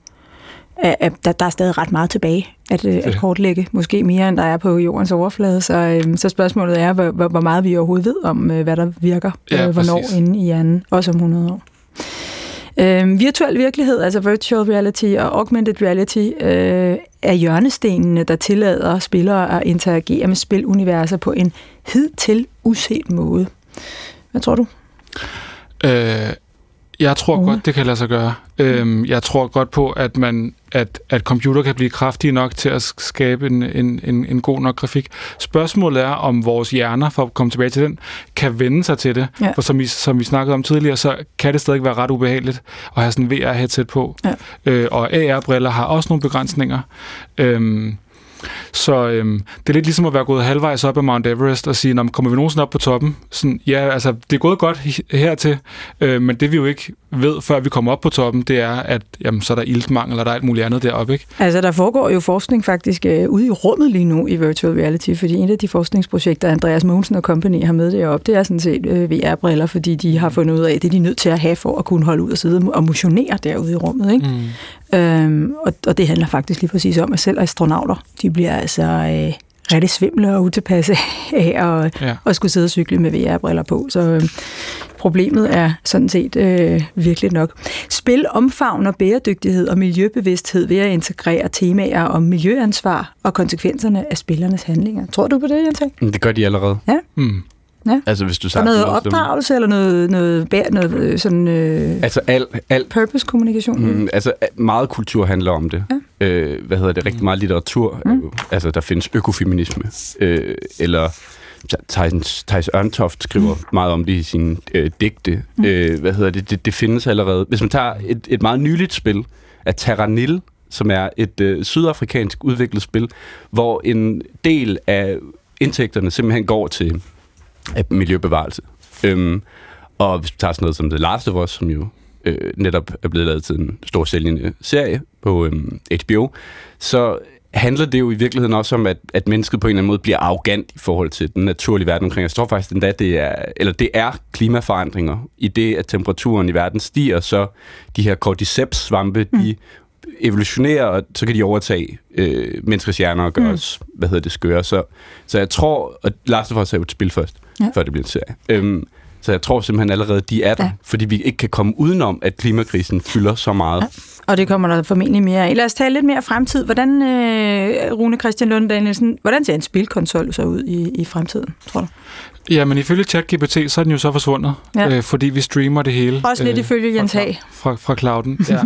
er, der, der er stadig ret meget tilbage at, øh, at kortlægge, måske mere end der er på jordens overflade. Så, øh, så spørgsmålet er, hvor, hvor meget vi overhovedet ved om, øh, hvad der virker, Ja, øh, hvornår præcis. inde i hjernen, også om 100 år. Øh, virtuel virkelighed, altså virtual reality og augmented reality, øh, er hjørnestenene, der tillader spillere at interagere med spiluniverser på en hidtil uset måde. Hvad tror du? Øh, jeg tror godt, det kan lade sig gøre. Øhm, jeg tror godt på, at man at, at computer kan blive kraftige nok til at sk- skabe en, en, en, en god nok grafik. Spørgsmålet er, om vores hjerner, for at komme tilbage til den, kan vende sig til det. Ja. For som vi, som vi snakkede om tidligere, så kan det stadig være ret ubehageligt at have sådan en VR-headset på. Ja. Øh, og AR-briller har også nogle begrænsninger. Øhm, så øhm, det er lidt ligesom at være gået halvvejs op ad Mount Everest og sige, kommer vi nogensinde op på toppen? Sådan, ja, altså, det er gået godt hertil, øh, men det vi jo ikke ved, før vi kommer op på toppen, det er, at jamen, så er der iltmangel, og der er alt muligt andet deroppe, ikke? Altså, der foregår jo forskning faktisk øh, ude i rummet lige nu i virtual reality, fordi en af de forskningsprojekter, Andreas Mogensen og Company har med deroppe, det er sådan set øh, VR-briller, fordi de har fundet ud af, at det er de nødt til at have for at kunne holde ud og sidde og motionere derude i rummet. Ikke? Mm. Øhm, og, og det handler faktisk lige præcis om, at selv astronauter, de bliver altså øh, rigtig svimle og utilpasse af at, Ja. ja. at skulle sidde og cykle med VR-briller på. Så øh, problemet er sådan set øh, virkelig nok. Spil omfavner bæredygtighed og miljøbevidsthed ved at integrere temaer om miljøansvar og konsekvenserne af spillernes handlinger. Tror du på det, Jens? Det gør de allerede. Mm. Altså, hvis du tager noget opdragelse eller noget, noget, bær, noget øh, sådan øh, Altså, alt, alt purpose-kommunikation? Mm, altså, meget kultur handler om det. Ja. Øh, hvad hedder det? Rigtig meget litteratur. Mm. Altså, der findes økofeminisme. Øh, eller Thijs, Thijs Ørntoft skriver mm. meget om det i sine øh, digte. Mm. Øh, hvad hedder det? det? Det findes allerede. Hvis man tager et, et meget nyligt spil af Terranil, som er et øh, sydafrikansk udviklet spil, hvor en del af indtægterne simpelthen går til af miljøbevarelse. Øhm, og hvis vi tager sådan noget som The Last of Us, som jo øh, netop er blevet lavet til en stor sælgende serie på øhm, HBO, så handler det jo i virkeligheden også om, at, at mennesket på en eller anden måde bliver arrogant i forhold til den naturlige verden omkring. Jeg tror faktisk endda, det er, eller det er klimaforandringer. I det, at temperaturen i verden stiger, så de her cordyceps-svampe, mm. de evolutionerer, og så kan de overtage øh, menneskers hjerner og gøre mm. os, hvad hedder det, skøre. Så, så jeg tror, at Last of Us er jo et spil først, ja. Før det bliver en serie. Øhm, Så jeg tror simpelthen allerede, de er der, ja. fordi vi ikke kan komme udenom, at klimakrisen fylder så meget. Ja. Og det kommer der formentlig mere af. Lad os tale lidt mere fremtid. Hvordan, øh, Rune Christian Lund Danielsen, hvordan ser en spilkonsol så ud i, i fremtiden, tror du? Ja, men ifølge ChatGPT, så er den jo så forsvundet, Ja. øh, fordi vi streamer det hele. Også lidt ifølge Jens fra, Hag. Fra, fra clouden, ja.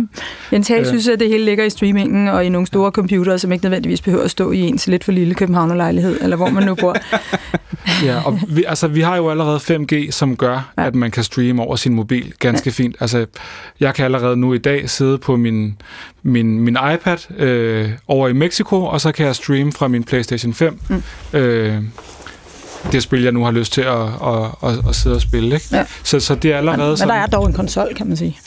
Jens Hag Øh. synes, at det hele ligger i streamingen og i nogle store computere, som ikke nødvendigvis behøver at stå i ens lidt for lille Københavnerlejlighed, eller hvor man nu bor. ja og vi, altså, vi har jo allerede 5G, som gør, ja. at man kan streame over sin mobil ganske ja. fint. Altså, jeg kan allerede nu i dag sidde på min, min, min iPad øh, over i Mexico, og så kan jeg streame fra min PlayStation 5. Mm. Øh, det spil, jeg nu har lyst til at, at, at, at sidde og spille. Ikke? Ja. Så, så det er allerede Men, men sådan... der er dog en konsol, kan man sige.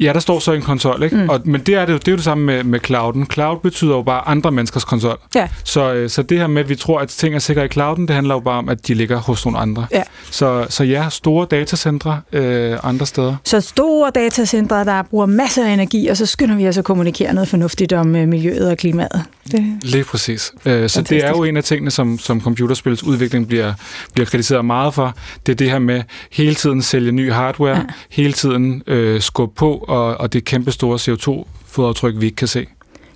Ja, der står så en konsol, ikke? Mm. Og, men det er, det, jo, det er jo det samme med, med clouden. Cloud betyder jo bare andre menneskers konsol. Ja. Så, øh, så det her med, at vi tror, at ting er sikre i clouden, det handler jo bare om, at de ligger hos nogle andre. Ja. Så, så ja, store datacentre øh, andre steder. Så store datacentre, der bruger masser af energi, og så skynder vi os at kommunikere noget fornuftigt om øh, miljøet og klimaet. Det, Lige præcis. Øh, så det er jo en af tingene, som, som computerspillets udvikling bliver, bliver kritiseret meget for. Det er det her med hele tiden sælge ny hardware, ja. hele tiden øh, skubbe på, og, og det kæmpe store CO2-fodaftryk, vi ikke kan se.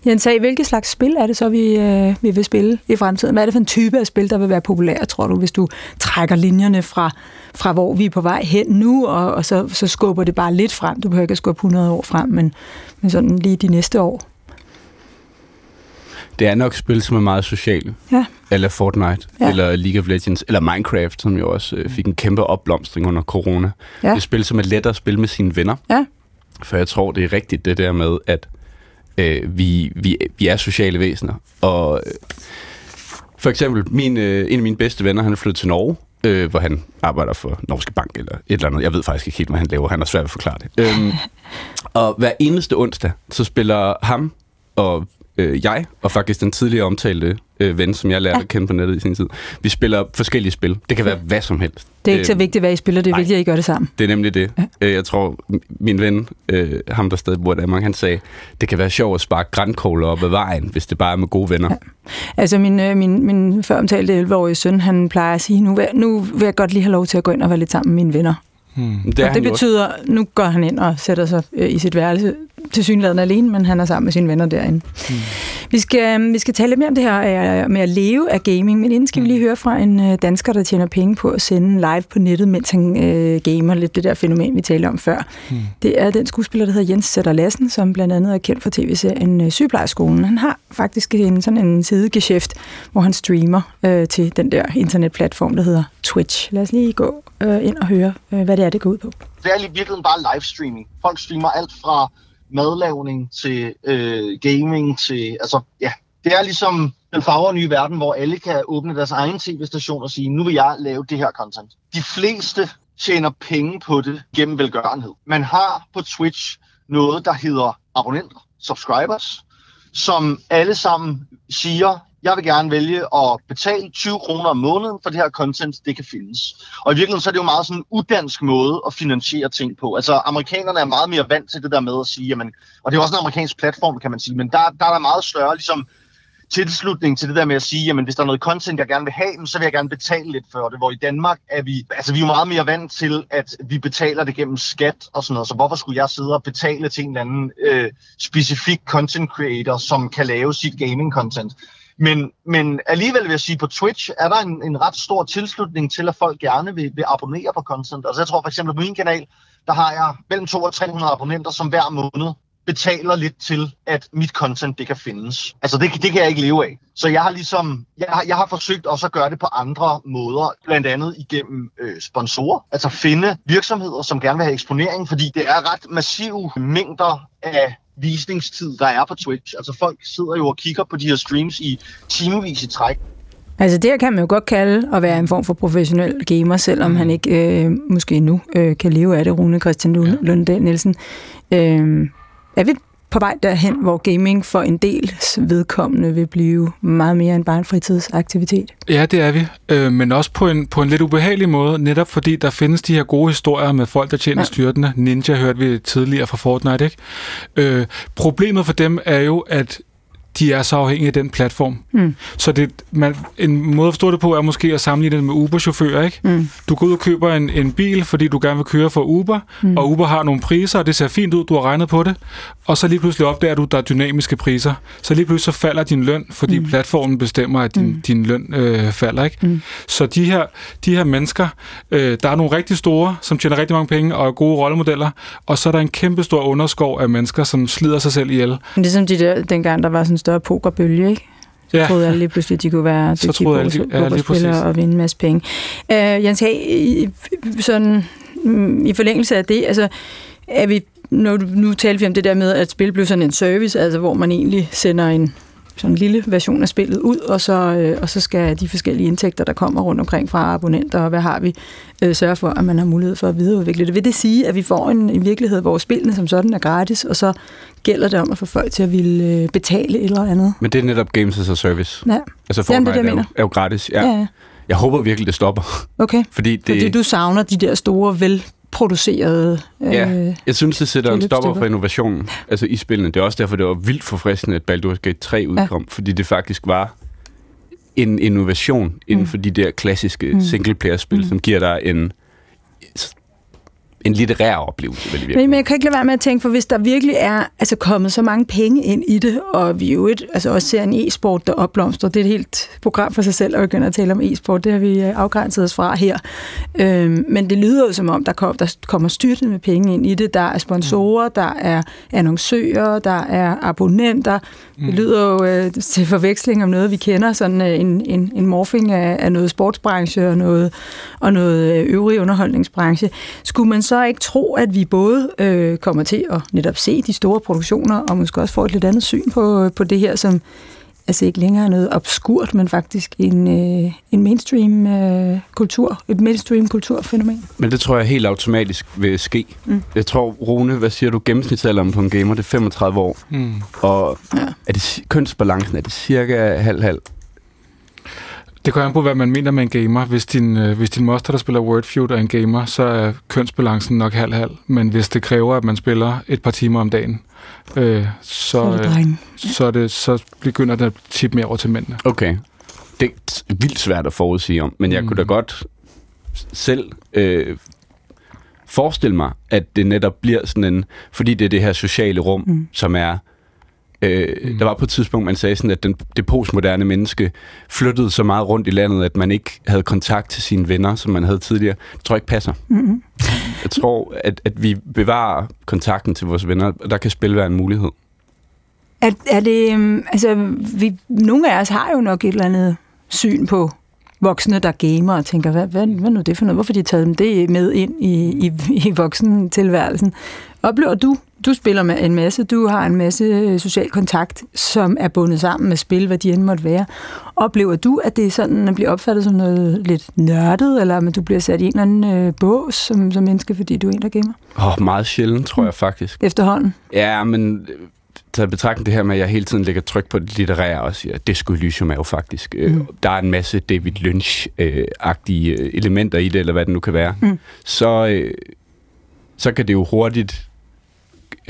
Jens Hag, hvilke slags spil er det så, vi, øh, vi vil spille i fremtiden? Hvad er det for en type af spil, der vil være populære, tror du, hvis du trækker linjerne fra, fra hvor vi er på vej hen nu, og, og så, så skubber det bare lidt frem? Du behøver ikke at skubbe 100 år frem, men, men sådan lige de næste år. Det er nok spil, som er meget sociale. Ja. Eller Fortnite, Ja. eller League of Legends, eller Minecraft, som jo også øh, fik en kæmpe opblomstring under corona. Ja. Det er spil, som er lettere at spille med sine venner. Ja. For jeg tror, det er rigtigt det der med, at øh, vi, vi, vi er sociale væsener. Og øh, for eksempel, min, øh, en af mine bedste venner, han er flyttet til Norge, øh, hvor han arbejder for Norske Bank eller et eller andet. Jeg ved faktisk ikke helt, hvad han laver. Han har svært ved at forklare det. Øhm, og hver eneste onsdag, så spiller ham og øh, jeg, og faktisk den tidligere omtalte øh, ven, som jeg lærte Ja. at kende på nettet i sin tid, vi spiller forskellige spil. Det kan være hvad som helst. Det er ikke så Øhm, vigtigt, hvad I spiller, det er nej. vigtigt, at I gør det sammen. det er nemlig det. Ja. Jeg tror, min ven, øh, ham der stadig bor i Danmark, han sagde, det kan være sjovt at sparke grænkogler op ad vejen, hvis det bare er med gode venner. Ja. Altså min, øh, min, min før omtalte 11-årige søn, han plejer at sige, nu vil, nu vil jeg godt lige have lov til at gå ind og være lidt sammen med mine venner. Hmm. Det, og det jo også. betyder, nu går han ind og sætter sig øh, i sit værelse til synligheden alene, men han er sammen med sine venner derinde. Mm. Vi, skal, øh, vi skal tale lidt mere om det her øh, med at leve af gaming, men inden skal vi lige høre fra en dansker, der tjener penge på at sende live på nettet, mens han øh, gamer lidt det der fænomen, vi talte om før. Mm. Det er den skuespiller, der hedder Jens Sætter Lassen, som blandt andet er kendt for tv-serien øh, Sygeplejerskolen. Han har faktisk en, sådan en sidegeschæft, hvor han streamer øh, til den der internetplatform, der hedder Twitch. Lad os lige gå øh, ind og høre, øh, hvad det er, det går ud på. det er i virkeligheden bare livestreaming. Folk streamer alt fra madlavning til øh, gaming til, altså ja, det er ligesom den farver nye verden, hvor alle kan åbne deres egen tv-station og sige, nu vil jeg lave det her content. De fleste tjener penge på det gennem velgørenhed. Man har på Twitch noget, der hedder abonnenter, subscribers, som alle sammen siger, jeg vil gerne vælge at betale 20 kroner om måneden for det her content, det kan findes. Og i virkeligheden så er det jo meget sådan en udansk måde at finansiere ting på. Altså amerikanerne er meget mere vant til det der med at sige, jamen, og det er også en amerikansk platform, kan man sige, men der, der er der meget større ligesom, tilslutning til det der med at sige, jamen hvis der er noget content, jeg gerne vil have, så vil jeg gerne betale lidt for det. Hvor i Danmark er vi, altså vi er jo meget mere vant til, at vi betaler det gennem skat og sådan noget. Så hvorfor skulle jeg sidde og betale til en eller anden øh, specifik content creator, som kan lave sit gaming content? Men, men alligevel vil jeg sige, på Twitch er der en, en ret stor tilslutning til, at folk gerne vil, vil abonnere på content. Altså jeg tror for eksempel på min kanal, der har jeg mellem 200 og 300 abonnenter, som hver måned betaler lidt til, at mit content det kan findes. Altså det, det kan jeg ikke leve af. Så jeg har ligesom, jeg, har- jeg har forsøgt også at gøre det på andre måder, blandt andet igennem øh, sponsorer. Altså finde virksomheder, som gerne vil have eksponering, fordi det er ret massive mængder af visningstid, der er på Twitch. Altså folk sidder jo og kigger på de her streams i timevis i træk. Altså det her kan man jo godt kalde at være en form for professionel gamer, selvom mm. han ikke øh, måske nu øh, kan leve af det, Rune Christian Lund, ja. Lunddal Nielsen. Øh, er vi på vej derhen, hvor gaming for en del vedkommende vil blive meget mere end bare en fritidsaktivitet? Ja, det er vi. Øh, men også på en, på en lidt ubehagelig måde, netop fordi der findes de her gode historier med folk, der tjener Ja. styrtende. Ninja hørte vi tidligere fra Fortnite, ikke? Øh, problemet for dem er jo, at de er så afhængige af den platform. Mm. Så det, man, en måde at forstå det på er måske at sammenligne det med Uber-chauffører. Ikke? Mm. Du går ud og køber en, en bil, fordi du gerne vil køre for Uber, mm. og Uber har nogle priser, og det ser fint ud, du har regnet på det, og så lige pludselig opdager du, at der er dynamiske priser. Så lige pludselig så falder din løn, fordi mm. platformen bestemmer, at din, mm. din løn øh, falder. Ikke? Mm. Så de her, de her mennesker, øh, der er nogle rigtig store, som tjener rigtig mange penge og er gode rollemodeller, og så er der en kæmpe stor underskov af mennesker, som slider sig selv ihjel. Men det er som de der, dengang der var sådan større pokerbølge, ikke? Så ja. troede alle lige pludselig, at de kunne være dygtige pokerspillere ja, og vinde en masse penge. Uh, Jens Hag, sådan, mm, i forlængelse af det, altså, er vi, når du, nu talte vi om det der med, at spil blev sådan en service, altså hvor man egentlig sender en sådan en lille version af spillet ud, og så, øh, og så skal de forskellige indtægter, der kommer rundt omkring fra abonnenter, og hvad har vi, øh, sørge for, at man har mulighed for at videreudvikle det. Vil det sige, at vi får en, en virkelighed, hvor spillene som sådan er gratis, og så gælder det om at få folk til at ville øh, betale et eller andet? Men det er netop Games as a Service. Ja. Altså Fortnite Jamen, det, er, jo, er jo gratis. Ja. ja, ja. Jeg håber virkelig, det stopper. Okay, fordi, det, fordi du savner de der store, vel producerede øh, Ja, jeg synes, det sætter en stopper for innovationen altså i spillene. Det er også derfor, det var vildt forfriskende, at Baldur's Gate 3 udkom, ja. fordi det faktisk var en innovation inden mm. for de der klassiske mm. singleplayer-spil, mm. som giver dig en en litterær oplevelse. Vel, men, men jeg kan ikke lade være med at tænke, for hvis der virkelig er altså, kommet så mange penge ind i det, og vi jo et, altså også ser en e-sport, der opblomstrer, det er et helt program for sig selv at begynde at tale om e-sport, det har vi øh, afgrænset os fra her. Øhm, men det lyder jo som om, der, kom, der kommer styrtet med penge ind i det. Der er sponsorer, mm. der er annoncører, der er abonnenter. Mm. Det lyder jo øh, til forveksling om noget, vi kender, sådan øh, en, en, en morfing af, af noget sportsbranche og noget, og noget øh, øvrig underholdningsbranche. Skulle man så ikke tro, at vi både øh, kommer til at netop se de store produktioner, og måske også få et lidt andet syn på, på det her, som altså ikke længere noget obskurt, men faktisk en, øh, en mainstream øh, kultur, et mainstream kulturfænomen. Men det tror jeg helt automatisk vil ske. Mm. Jeg tror, Rune, hvad siger du, gennemsnitsalderen på en gamer, det er 35 år. Mm. Og ja. er det kønsbalancen, er det cirka halv-halv? Det kommer an på, hvad man mener med en gamer. Hvis din, øh, hvis din moster, der spiller Wordfeud, er en gamer, så er kønsbalancen nok halv-halv. Men hvis det kræver, at man spiller et par timer om dagen, øh, så, så, øh, så, det, så begynder det at tippe mere over til mændene. Okay. Det er vildt svært at forudsige om, men jeg mm. kunne da godt selv øh, forestille mig, at det netop bliver sådan en... Fordi det er det her sociale rum, mm. som er Øh, mm. Der var på et tidspunkt, man sagde sådan, at den, det postmoderne menneske flyttede så meget rundt i landet, at man ikke havde kontakt til sine venner, som man havde tidligere. Det tror jeg ikke passer. Mm-hmm. Jeg tror, at, at vi bevarer kontakten til vores venner, og der kan spil være en mulighed. Er, er det, øhm, altså, vi, nogle af os har jo nok et eller andet syn på voksne, der gamer og tænker, hvad, hvad, hvad nu det for noget? Hvorfor de taget dem det med ind i, i, i voksentilværelsen? Oplever du du spiller med en masse, du har en masse øh, social kontakt, som er bundet sammen med spil, hvad de end måtte være. Oplever du, at det er sådan, at bliver opfattet som noget lidt nørdet, eller at du bliver sat i en eller anden øh, bås som, som menneske, fordi du er en, der gamer? Åh, oh, meget sjældent, tror jeg faktisk. Efterhånden? Ja, men øh, taget betragtning det her med, at jeg hele tiden lægger tryk på det litterære og siger, at det skulle Elysium er jo faktisk. Mm. Der er en masse David Lynch-agtige elementer i det, eller hvad det nu kan være. Mm. Så, så kan det jo hurtigt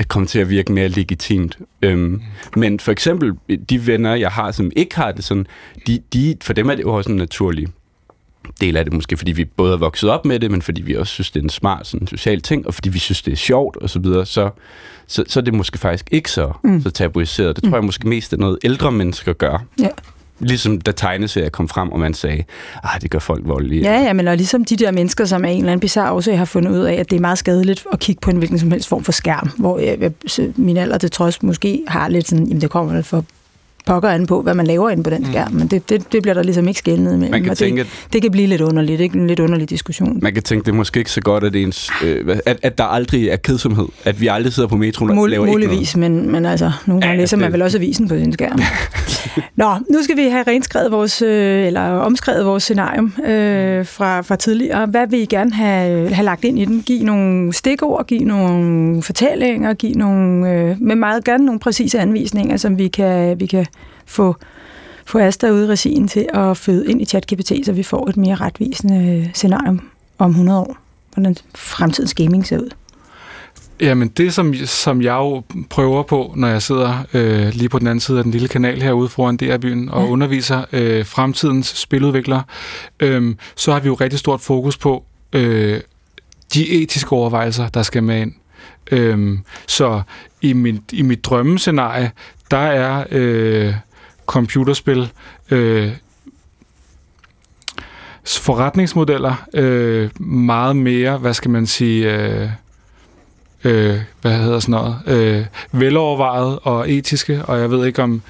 at komme til at virke mere legitimt. Øhm, mm. Men for eksempel, de venner, jeg har, som ikke har det sådan, de, de, for dem er det jo også en naturlig del af det, måske fordi vi både er vokset op med det, men fordi vi også synes, det er en smart sådan, social ting, og fordi vi synes, det er sjovt og så videre, så, så, så er det måske faktisk ikke så, mm. så tabuiseret. Det tror jeg måske mest er noget ældre mennesker gør. Ja. Ligesom da tegneserier kom frem, og man sagde, at det gør folk voldelige. Ja, ja, men og ligesom de der mennesker, som er en eller anden bizarre årsag har fundet ud af, at det er meget skadeligt at kigge på en hvilken som helst form for skærm, hvor jeg, min alder til trods måske har lidt sådan, jamen det kommer for pokker an på, hvad man laver inde på den mm. skærm, men det, det, det bliver der ligesom ikke skældnet med. Man kan tænke, det, det kan blive lidt underligt, ikke? En lidt underlig diskussion. Man kan tænke, det er måske ikke så godt, at, ens, øh, at, at der aldrig er kedsomhed, at vi aldrig sidder på metroen og Mul- laver Muligvis, men, men altså, nogle gange ja, læser det... man vel også avisen på sin skærm. Nå, nu skal vi have renskrevet vores, øh, eller omskrevet vores scenarium øh, fra, fra tidligere. Hvad vil I gerne have, have lagt ind i den? Giv nogle stikord, giv nogle fortællinger, giv nogle, øh, med meget gerne nogle præcise anvisninger, som vi kan, vi kan få, få Asta ude i regien til at føde ind i ChatGPT, så vi får et mere retvisende scenarium om 100 år, hvordan fremtidens gaming ser ud. Jamen det, som, som jeg jo prøver på, når jeg sidder øh, lige på den anden side af den lille kanal herude foran DR-byen og ja. underviser øh, fremtidens spiludviklere, øh, så har vi jo rigtig stort fokus på øh, de etiske overvejelser, der skal med ind. Øh, så i mit, i mit drømmescenarie, der er øh, computerspil øh, forretningsmodeller øh, meget mere, hvad skal man sige... Øh, øh, hvad hedder sådan noget, øh, velovervejet og etiske, og jeg ved ikke om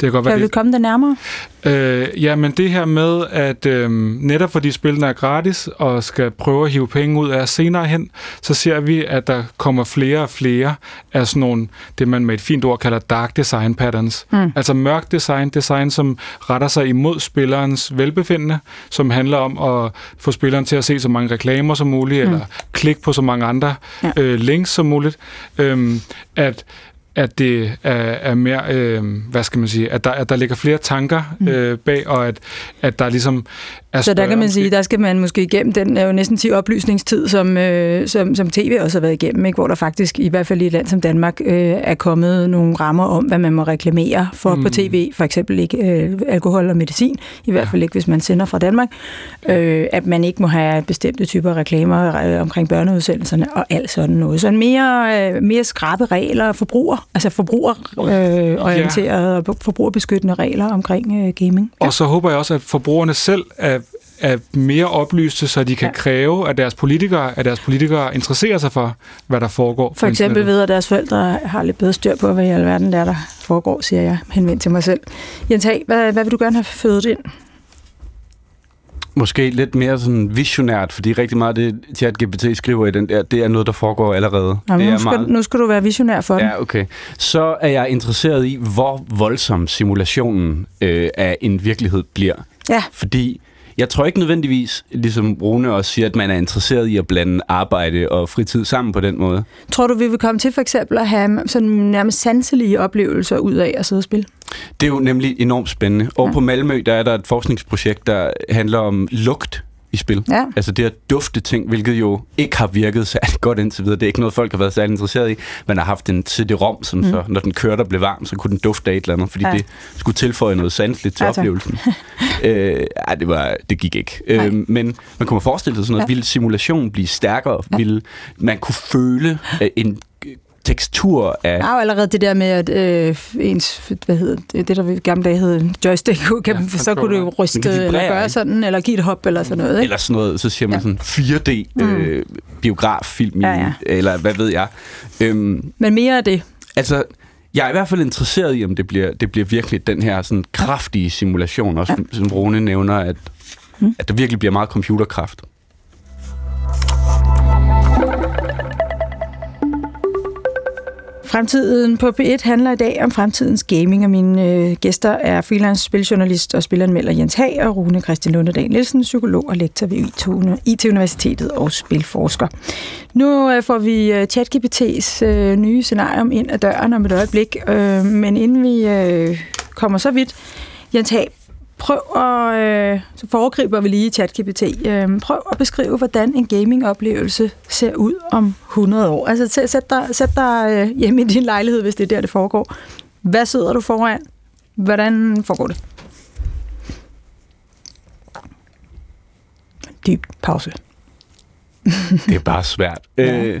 det kan godt være... Kan vi komme det nærmere? Øh, ja, men det her med, at øh, netop fordi spillene er gratis og skal prøve at hive penge ud af senere hen, så ser vi, at der kommer flere og flere af sådan nogle, det man med et fint ord kalder dark design patterns. Mm. Altså mørk design, design, som retter sig imod spillerens velbefindende, som handler om at få spilleren til at se så mange reklamer som muligt, mm. eller klikke på så mange andre ja. øh, links som muligt. Øh, at at det er, er mere, øh, hvad skal man sige, at der, at der ligger flere tanker mm. øh, bag, og at, at der ligesom Så der kan man sige, der skal man måske igennem den er jo næsten 10 oplysningstid, som, øh, som, som tv også har været igennem, ikke? hvor der faktisk, i hvert fald i et land som Danmark, øh, er kommet nogle rammer om, hvad man må reklamere for mm. på tv, for eksempel ikke øh, alkohol og medicin, i hvert fald ikke, hvis man sender fra Danmark, øh, at man ikke må have bestemte typer reklamer øh, omkring børneudsendelserne og alt sådan noget. Så en mere, øh, mere skrabe regler, forbruger, altså forbrugerorienterede øh, ja. og forbrugerbeskyttende regler omkring øh, gaming. Ja. Og så håber jeg også, at forbrugerne selv er er mere oplyste, så de kan ja. kræve, at deres politikere, at deres politikere interesserer sig for, hvad der foregår. For eksempel ved, at deres forældre har lidt bedre styr på, hvad i alverden der, der foregår, siger jeg henvendt til mig selv. Jens Hag, hvad, hvad vil du gerne have født ind? Måske lidt mere sådan visionært, fordi rigtig meget af det, ChatGPT skriver i den der, det er noget, der foregår allerede. Jamen, det nu, skal, meget... nu skal du være visionær for det. Ja, okay. Så er jeg interesseret i, hvor voldsom simulationen øh, af en virkelighed bliver. Ja. Fordi jeg tror ikke nødvendigvis, ligesom Rune også siger, at man er interesseret i at blande arbejde og fritid sammen på den måde. Tror du, vi vil komme til for eksempel at have sådan nærmest sanselige oplevelser ud af at sidde og spille? Det er jo nemlig enormt spændende. Og ja. på Malmø, der er der et forskningsprojekt, der handler om lugt i spil. Ja. Altså det at dufte ting, hvilket jo ikke har virket særlig godt indtil videre. Det er ikke noget, folk har været særlig interesseret i. Man har haft en CD-ROM, som mm. så, når den kørte og blev varm, så kunne den dufte af et eller andet, fordi ja. det skulle tilføje noget sanseligt til ja, oplevelsen. øh, ja, det, var, det gik ikke. Øh, men man kunne forestille sig sådan noget. Ja. Ville simulationen blive stærkere? Ja. Ville man kunne føle en tekstur af... Der er jo allerede det der med, at øh, ens, hvad hedder det, det der i gamle dage hed joystick, kan, ja, så kunne du ryste eller gøre sådan, eller give et hop eller sådan noget. Ikke? Eller sådan noget, så siger man ja. sådan 4D mm. øh, biograffilm, ja, ja. eller hvad ved jeg. Øhm, Men mere af det. Altså, jeg er i hvert fald interesseret i, om det bliver, det bliver virkelig den her sådan kraftige simulation, også ja. som Rune nævner, at, mm. at der virkelig bliver meget computerkraft. Fremtiden på P1 handler i dag om fremtidens gaming, og mine øh, gæster er freelance spiljournalist og spilanmelder Jens Hag og Rune Christian Lundedal Nielsen, psykolog og lektor ved IT-universitetet og spilforsker. Nu øh, får vi øh, ChatGPT's øh, nye scenarium ind ad døren om et øjeblik, øh, men inden vi øh, kommer så vidt, Jens Hag, prøv at, øh, så foregriber vi lige ChatGPT, øh, prøv at beskrive, hvordan en gamingoplevelse ser ud om 100 år. Altså sæt dig, sæt dig øh, hjemme i din lejlighed, hvis det er der, det foregår. Hvad sidder du foran? Hvordan foregår det? Dyb pause. det er bare svært. Ja. Øh,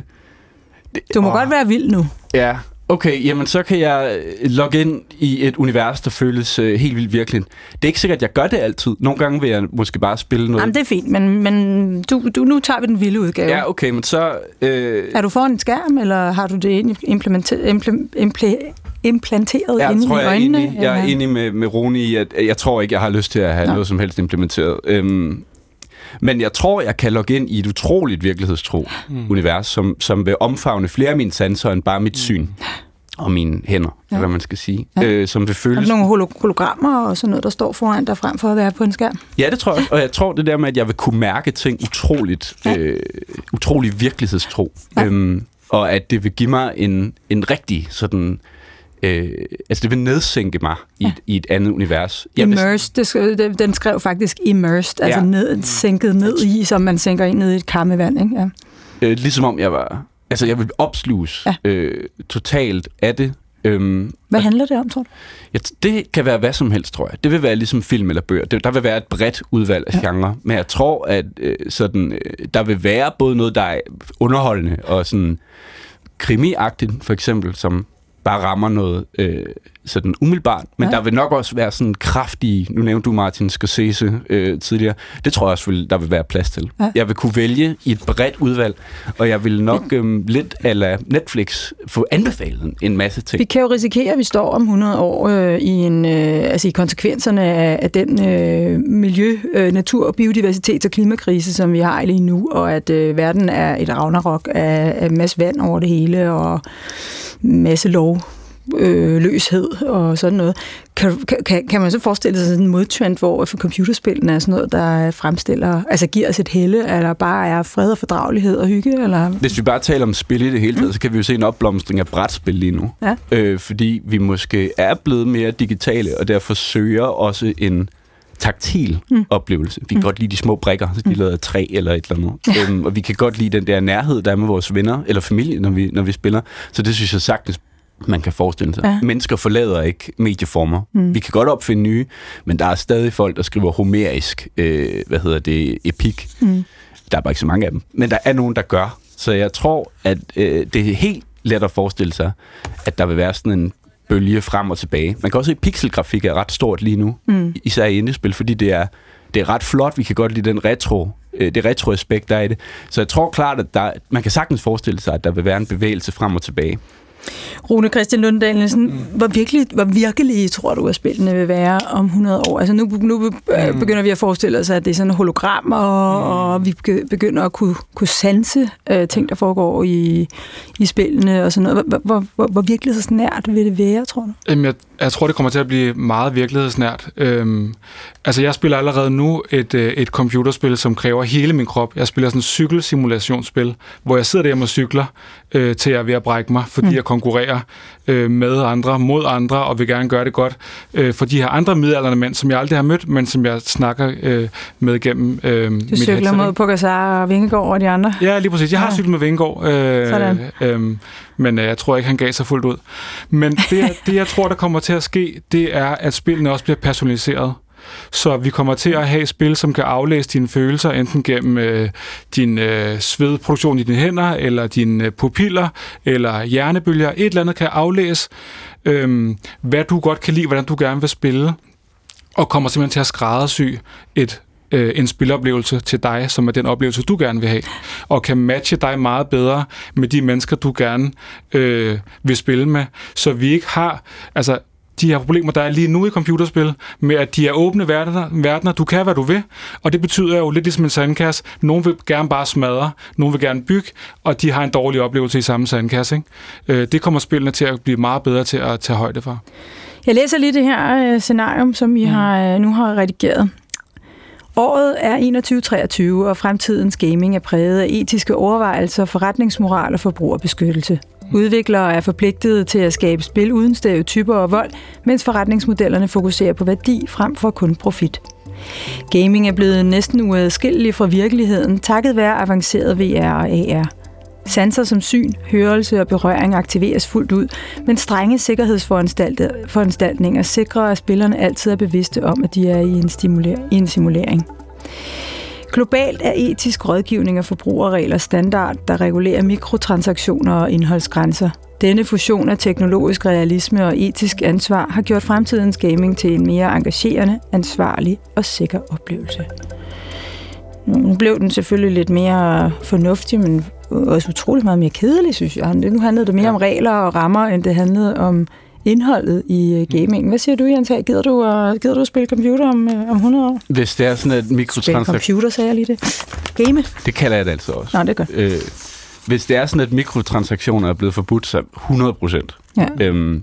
det, du må åh. godt være vild nu. Ja, Okay, jamen så kan jeg øh, logge ind i et univers, der føles uh, helt vildt virkeligt. Det er ikke sikkert, at jeg gør det altid. Nogle gange vil jeg måske bare spille noget. Jamen, det er fint, men, men du, du, nu tager vi den vilde udgave. Ja, okay, men så... Uh... Er du foran en skærm, eller har du det implementeret, imple, imple, implanteret ja, inde tror, i øjnene? Jeg er enig, jeg er enig med, med Rune i, at jeg tror ikke, jeg har lyst til at have Nå. noget som helst implementeret. Um, men jeg tror, jeg kan logge ind i et utroligt virkelighedstro mm. univers, som, som vil omfavne flere af mine sanser end bare mit mm. syn og mine hænder, ja. hvad man skal sige, ja. øh, som vil føles... Er nogle hologrammer og sådan noget, der står foran dig frem for at være på en skærm? Ja, det tror jeg. Og jeg tror det der med, at jeg vil kunne mærke ting utroligt, ja. øh, utrolig virkelighedstro. Ja. Øhm, og at det vil give mig en, en rigtig sådan Øh, altså det vil nedsænke mig i, ja. et, i et andet univers. Immersed, det, den skrev faktisk immersed, altså ja. ned, sænket ned i, som man sænker ind ned i et karmevand, ikke? Ja. Øh, ligesom om jeg var altså, jeg vil opsluges ja. øh, totalt af det. Øhm, Hvad handler det om, tror du? Ja, det kan være hvad som helst, tror jeg. Det vil være ligesom film eller bøger. Det, der vil være et bredt udvalg af ja. genre. Men jeg tror, at øh, sådan, øh, der vil være både noget, der er underholdende og sådan krimiagtigt, for eksempel, som bare rammer noget øh, sådan umiddelbart. Men ja. der vil nok også være sådan kraftige, nu nævnte du Martin Scorsese øh, tidligere, det tror jeg også, vil, der vil være plads til. Ja. Jeg vil kunne vælge i et bredt udvalg, og jeg vil nok øh, lidt ala Netflix få anbefalet en masse ting. Vi kan jo risikere, at vi står om 100 år øh, i, en, øh, altså i konsekvenserne af, af den øh, miljø, øh, natur, biodiversitet og klimakrise, som vi har lige nu, og at øh, verden er et ragnarok af, af masse vand over det hele, og masse lov øh, løshed og sådan noget. Kan, kan, kan man så forestille sig sådan en modtrend, hvor for computerspillene er sådan noget, der fremstiller, altså giver os et helle, eller bare er fred og fordragelighed og hygge? Eller? Hvis vi bare taler om spil i det hele taget, mm. så kan vi jo se en opblomstring af brætspil lige nu. Ja. Øh, fordi vi måske er blevet mere digitale, og derfor søger også en taktil mm. oplevelse. Vi kan mm. godt lide de små brikker, så de mm. lavet af træ eller et eller andet. Ja. Øhm, og vi kan godt lide den der nærhed, der er med vores venner eller familie, når vi, når vi spiller. Så det synes jeg sagtens man kan forestille sig. Ja. Mennesker forlader ikke medieformer. Mm. Vi kan godt opfinde nye, men der er stadig folk, der skriver homerisk, øh, hvad hedder det, epik. Mm. Der er bare ikke så mange af dem. Men der er nogen, der gør. Så jeg tror, at øh, det er helt let at forestille sig, at der vil være sådan en bølge frem og tilbage. Man kan også se, at pixelgrafik er ret stort lige nu, mm. især i indespil, fordi det er, det er ret flot. Vi kan godt lide den retro, øh, det retro-aspekt, der er i det. Så jeg tror klart, at der, man kan sagtens forestille sig, at der vil være en bevægelse frem og tilbage. Rune Christian Lunddal Nielsen, mm. hvor, virkelig, hvor virkelig tror du, at spillene vil være om 100 år? Altså nu, nu mm. begynder vi at forestille os, at det er sådan hologram, og, mm. og vi begynder at kunne, kunne sanse uh, ting, der foregår i, i spillene og sådan noget. Hvor, hvor, hvor, hvor virkelighedsnært vil det være, tror du? Jamen, jeg, jeg tror, det kommer til at blive meget virkelighedsnært. Øhm, altså, jeg spiller allerede nu et, øh, et computerspil, som kræver hele min krop. Jeg spiller sådan et cykelsimulationsspil, hvor jeg sidder der og cykler, øh, til jeg er ved at brække mig, fordi mm. jeg konkurrerer øh, med andre, mod andre, og vil gerne gøre det godt øh, for de her andre midalderne mænd, som jeg aldrig har mødt, men som jeg snakker øh, med gennem øh, Du cykler headset, mod Pogacar og Vingegaard og de andre? Ja, lige præcis. Jeg har ja. cyklet med Vingegaard. Øh, Sådan. Øh, men øh, jeg tror ikke, han gav sig fuldt ud. Men det, det, jeg tror, der kommer til at ske, det er, at spillene også bliver personaliseret. Så vi kommer til at have spil, som kan aflæse dine følelser, enten gennem øh, din øh, svedproduktion i dine hænder, eller dine øh, pupiller, eller hjernebølger. Et eller andet kan aflæse, øh, hvad du godt kan lide, hvordan du gerne vil spille, og kommer simpelthen til at skræddersy et øh, en spiloplevelse til dig, som er den oplevelse, du gerne vil have, og kan matche dig meget bedre med de mennesker, du gerne øh, vil spille med, så vi ikke har, altså de her problemer, der er lige nu i computerspil, med at de er åbne verdener, verdener, du kan, hvad du vil, og det betyder jo lidt ligesom en sandkasse. Nogen vil gerne bare smadre, nogen vil gerne bygge, og de har en dårlig oplevelse i samme sandkasse. Ikke? Øh, det kommer spillene til at blive meget bedre til at tage højde for. Jeg læser lige det her øh, scenarium, som I mm. har, øh, nu har redigeret. Året er 2123, og fremtidens gaming er præget af etiske overvejelser, forretningsmoral og forbrugerbeskyttelse. Udviklere er forpligtet til at skabe spil uden stereotyper og vold, mens forretningsmodellerne fokuserer på værdi frem for kun profit. Gaming er blevet næsten uadskillelig fra virkeligheden, takket være avanceret VR og AR. Sanser som syn, hørelse og berøring aktiveres fuldt ud, men strenge sikkerhedsforanstaltninger sikrer, at spillerne altid er bevidste om, at de er i en, i en simulering. Globalt er etisk rådgivning og forbrugerregler standard, der regulerer mikrotransaktioner og indholdsgrænser. Denne fusion af teknologisk realisme og etisk ansvar har gjort fremtidens gaming til en mere engagerende, ansvarlig og sikker oplevelse. Nu blev den selvfølgelig lidt mere fornuftig, men også utrolig meget mere kedelig, synes jeg. Nu handlede det mere ja. om regler og rammer, end det handlede om indholdet i øh, gaming. Hvad siger du, Jens? Gider du, uh, gider du at spille computer om, uh, om 100 år? Hvis det er sådan et mikrotransaktion... Spille computer, sagde jeg lige det. Game? Det kalder jeg det altså også. Nå, det godt. Øh, hvis det er sådan, at mikrotransaktioner er blevet forbudt, så 100 procent. Ja. Øhm,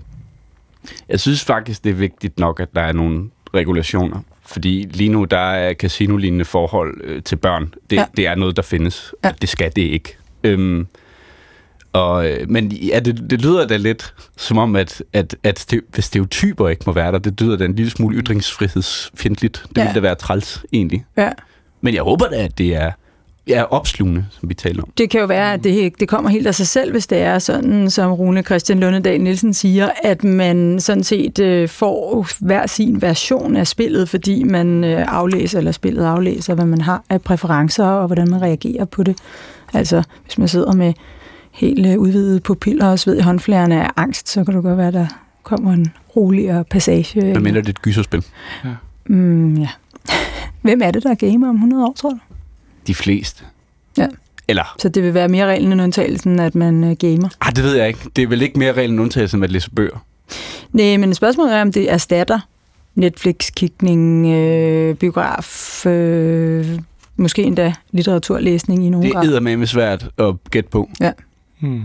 jeg synes faktisk, det er vigtigt nok, at der er nogle regulationer. Fordi lige nu, der er casino-lignende forhold øh, til børn. Det, ja. det er noget, der findes. Ja. Det skal det ikke. Øhm, og, øh, men ja, det, det lyder da lidt som om, at, at, at stereotyper ikke må være der, det lyder da en lille smule ytringsfrihedsfjendtligt. Det ja. ville da være træls, egentlig. Ja. Men jeg håber da, at det er ja, opslugende, som vi taler om. Det kan jo være, at det, det kommer helt af sig selv, hvis det er sådan, som Rune Christian Lundedal Nielsen siger, at man sådan set øh, får hver sin version af spillet, fordi man øh, aflæser, eller spillet aflæser, hvad man har af præferencer, og hvordan man reagerer på det. Altså, hvis man sidder med helt øh, udvidede pupiller og sved i håndflærene af angst, så kan det godt være, at der kommer en roligere passage. Hvad mindre det er et gyserspil? Mm, ja. Hvem er det, der er gamer om 100 år, tror du? De fleste. Ja. Eller, Så det vil være mere reglen end undtagelsen, at man øh, gamer. ah, det ved jeg ikke. Det er vel ikke mere regel end undtagelse, end at læse bøger. Nej, men spørgsmålet er, om det erstatter Netflix-kigning, øh, biograf, øh, måske endda litteraturlæsning i nogen Det grad. er med svært at gætte på. Hmm.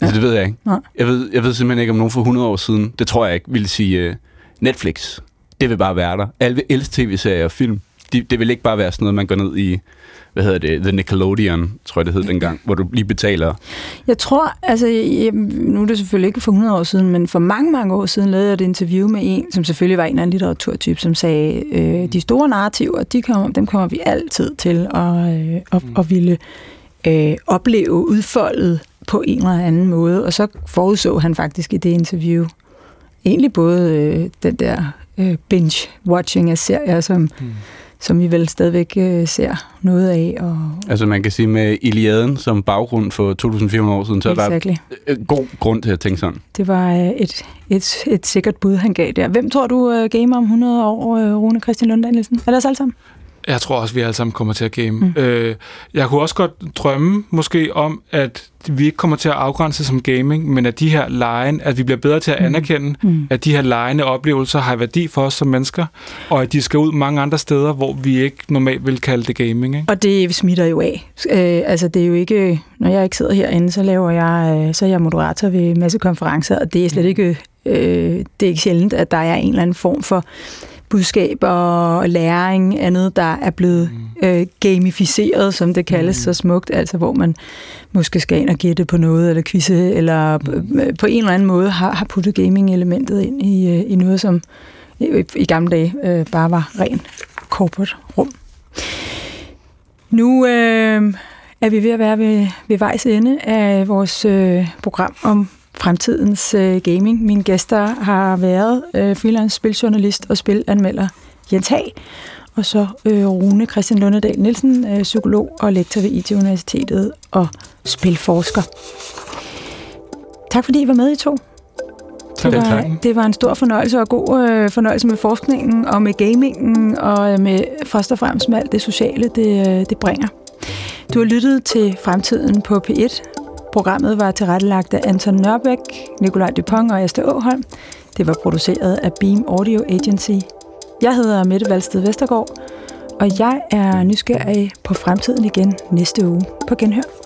Altså, det ved jeg ikke. Nej. Jeg ved, jeg ved simpelthen ikke, om nogen for 100 år siden, det tror jeg ikke, ville sige uh, Netflix. Det vil bare være der. Alle elske tv-serier og film. De, det vil ikke bare være sådan noget, man går ned i, hvad hedder det, The Nickelodeon, tror jeg det hed dengang, hvor du lige betaler. Jeg tror, altså, jeg, nu er det selvfølgelig ikke for 100 år siden, men for mange, mange år siden lavede jeg et interview med en, som selvfølgelig var en anden litteraturtype, som sagde, øh, de store narrativer, de kommer, dem kommer vi altid til at, øh, at, at ville øh, opleve udfoldet på en eller anden måde. Og så forudså han faktisk i det interview egentlig både øh, den der øh, binge-watching af serier, som, mm. som vi vel stadigvæk øh, ser noget af. Og, Altså man kan sige med Iliaden som baggrund for 2400 år siden, så er exactly. der øh, god grund til at tænke sådan. Det var øh, et, et, et sikkert bud, han gav der. Hvem tror du øh, gamer om 100 år, øh, Rune Christian Lund Danielsen? Er det os alle sammen? Jeg tror også, vi alle sammen kommer til at game. Mm. Øh, jeg kunne også godt drømme måske om, at vi ikke kommer til at afgrænse som gaming, men at de her lege, at vi bliver bedre til at anerkende, mm. at de her legende oplevelser har værdi for os som mennesker, og at de skal ud mange andre steder, hvor vi ikke normalt vil kalde det gaming. Ikke? Og det smitter jo af. Øh, altså det er jo ikke, når jeg ikke sidder herinde, så laver jeg, øh, så er jeg moderator ved en masse konferencer, og det er slet ikke, øh, det er ikke sjældent, at der er en eller anden form for budskab og læring, andet, der er blevet øh, gamificeret, som det kaldes mm. så smukt, altså hvor man måske skal ind og gætte på noget, eller quizze, eller mm. på en eller anden måde har, har puttet gaming-elementet ind i, øh, i noget, som i, i gamle dage øh, bare var ren corporate rum. Nu øh, er vi ved at være ved, ved vejs ende af vores øh, program om fremtidens øh, gaming. Mine gæster har været øh, freelance spiljournalist og spilanmelder Jens Hag, og så øh, Rune Christian Lundedal Nielsen, øh, psykolog og lektor ved IT-universitetet og spilforsker. Tak fordi I var med i to. Det var, det var en stor fornøjelse og god øh, fornøjelse med forskningen og med gamingen og øh, med først og fremmest med alt det sociale, det, øh, det bringer. Du har lyttet til Fremtiden på P1. Programmet var tilrettelagt af Anton Nørbæk, Nikolaj Dupont og Esther Åholm. Det var produceret af Beam Audio Agency. Jeg hedder Mette Valsted Vestergaard, og jeg er nysgerrig på fremtiden igen næste uge på Genhør.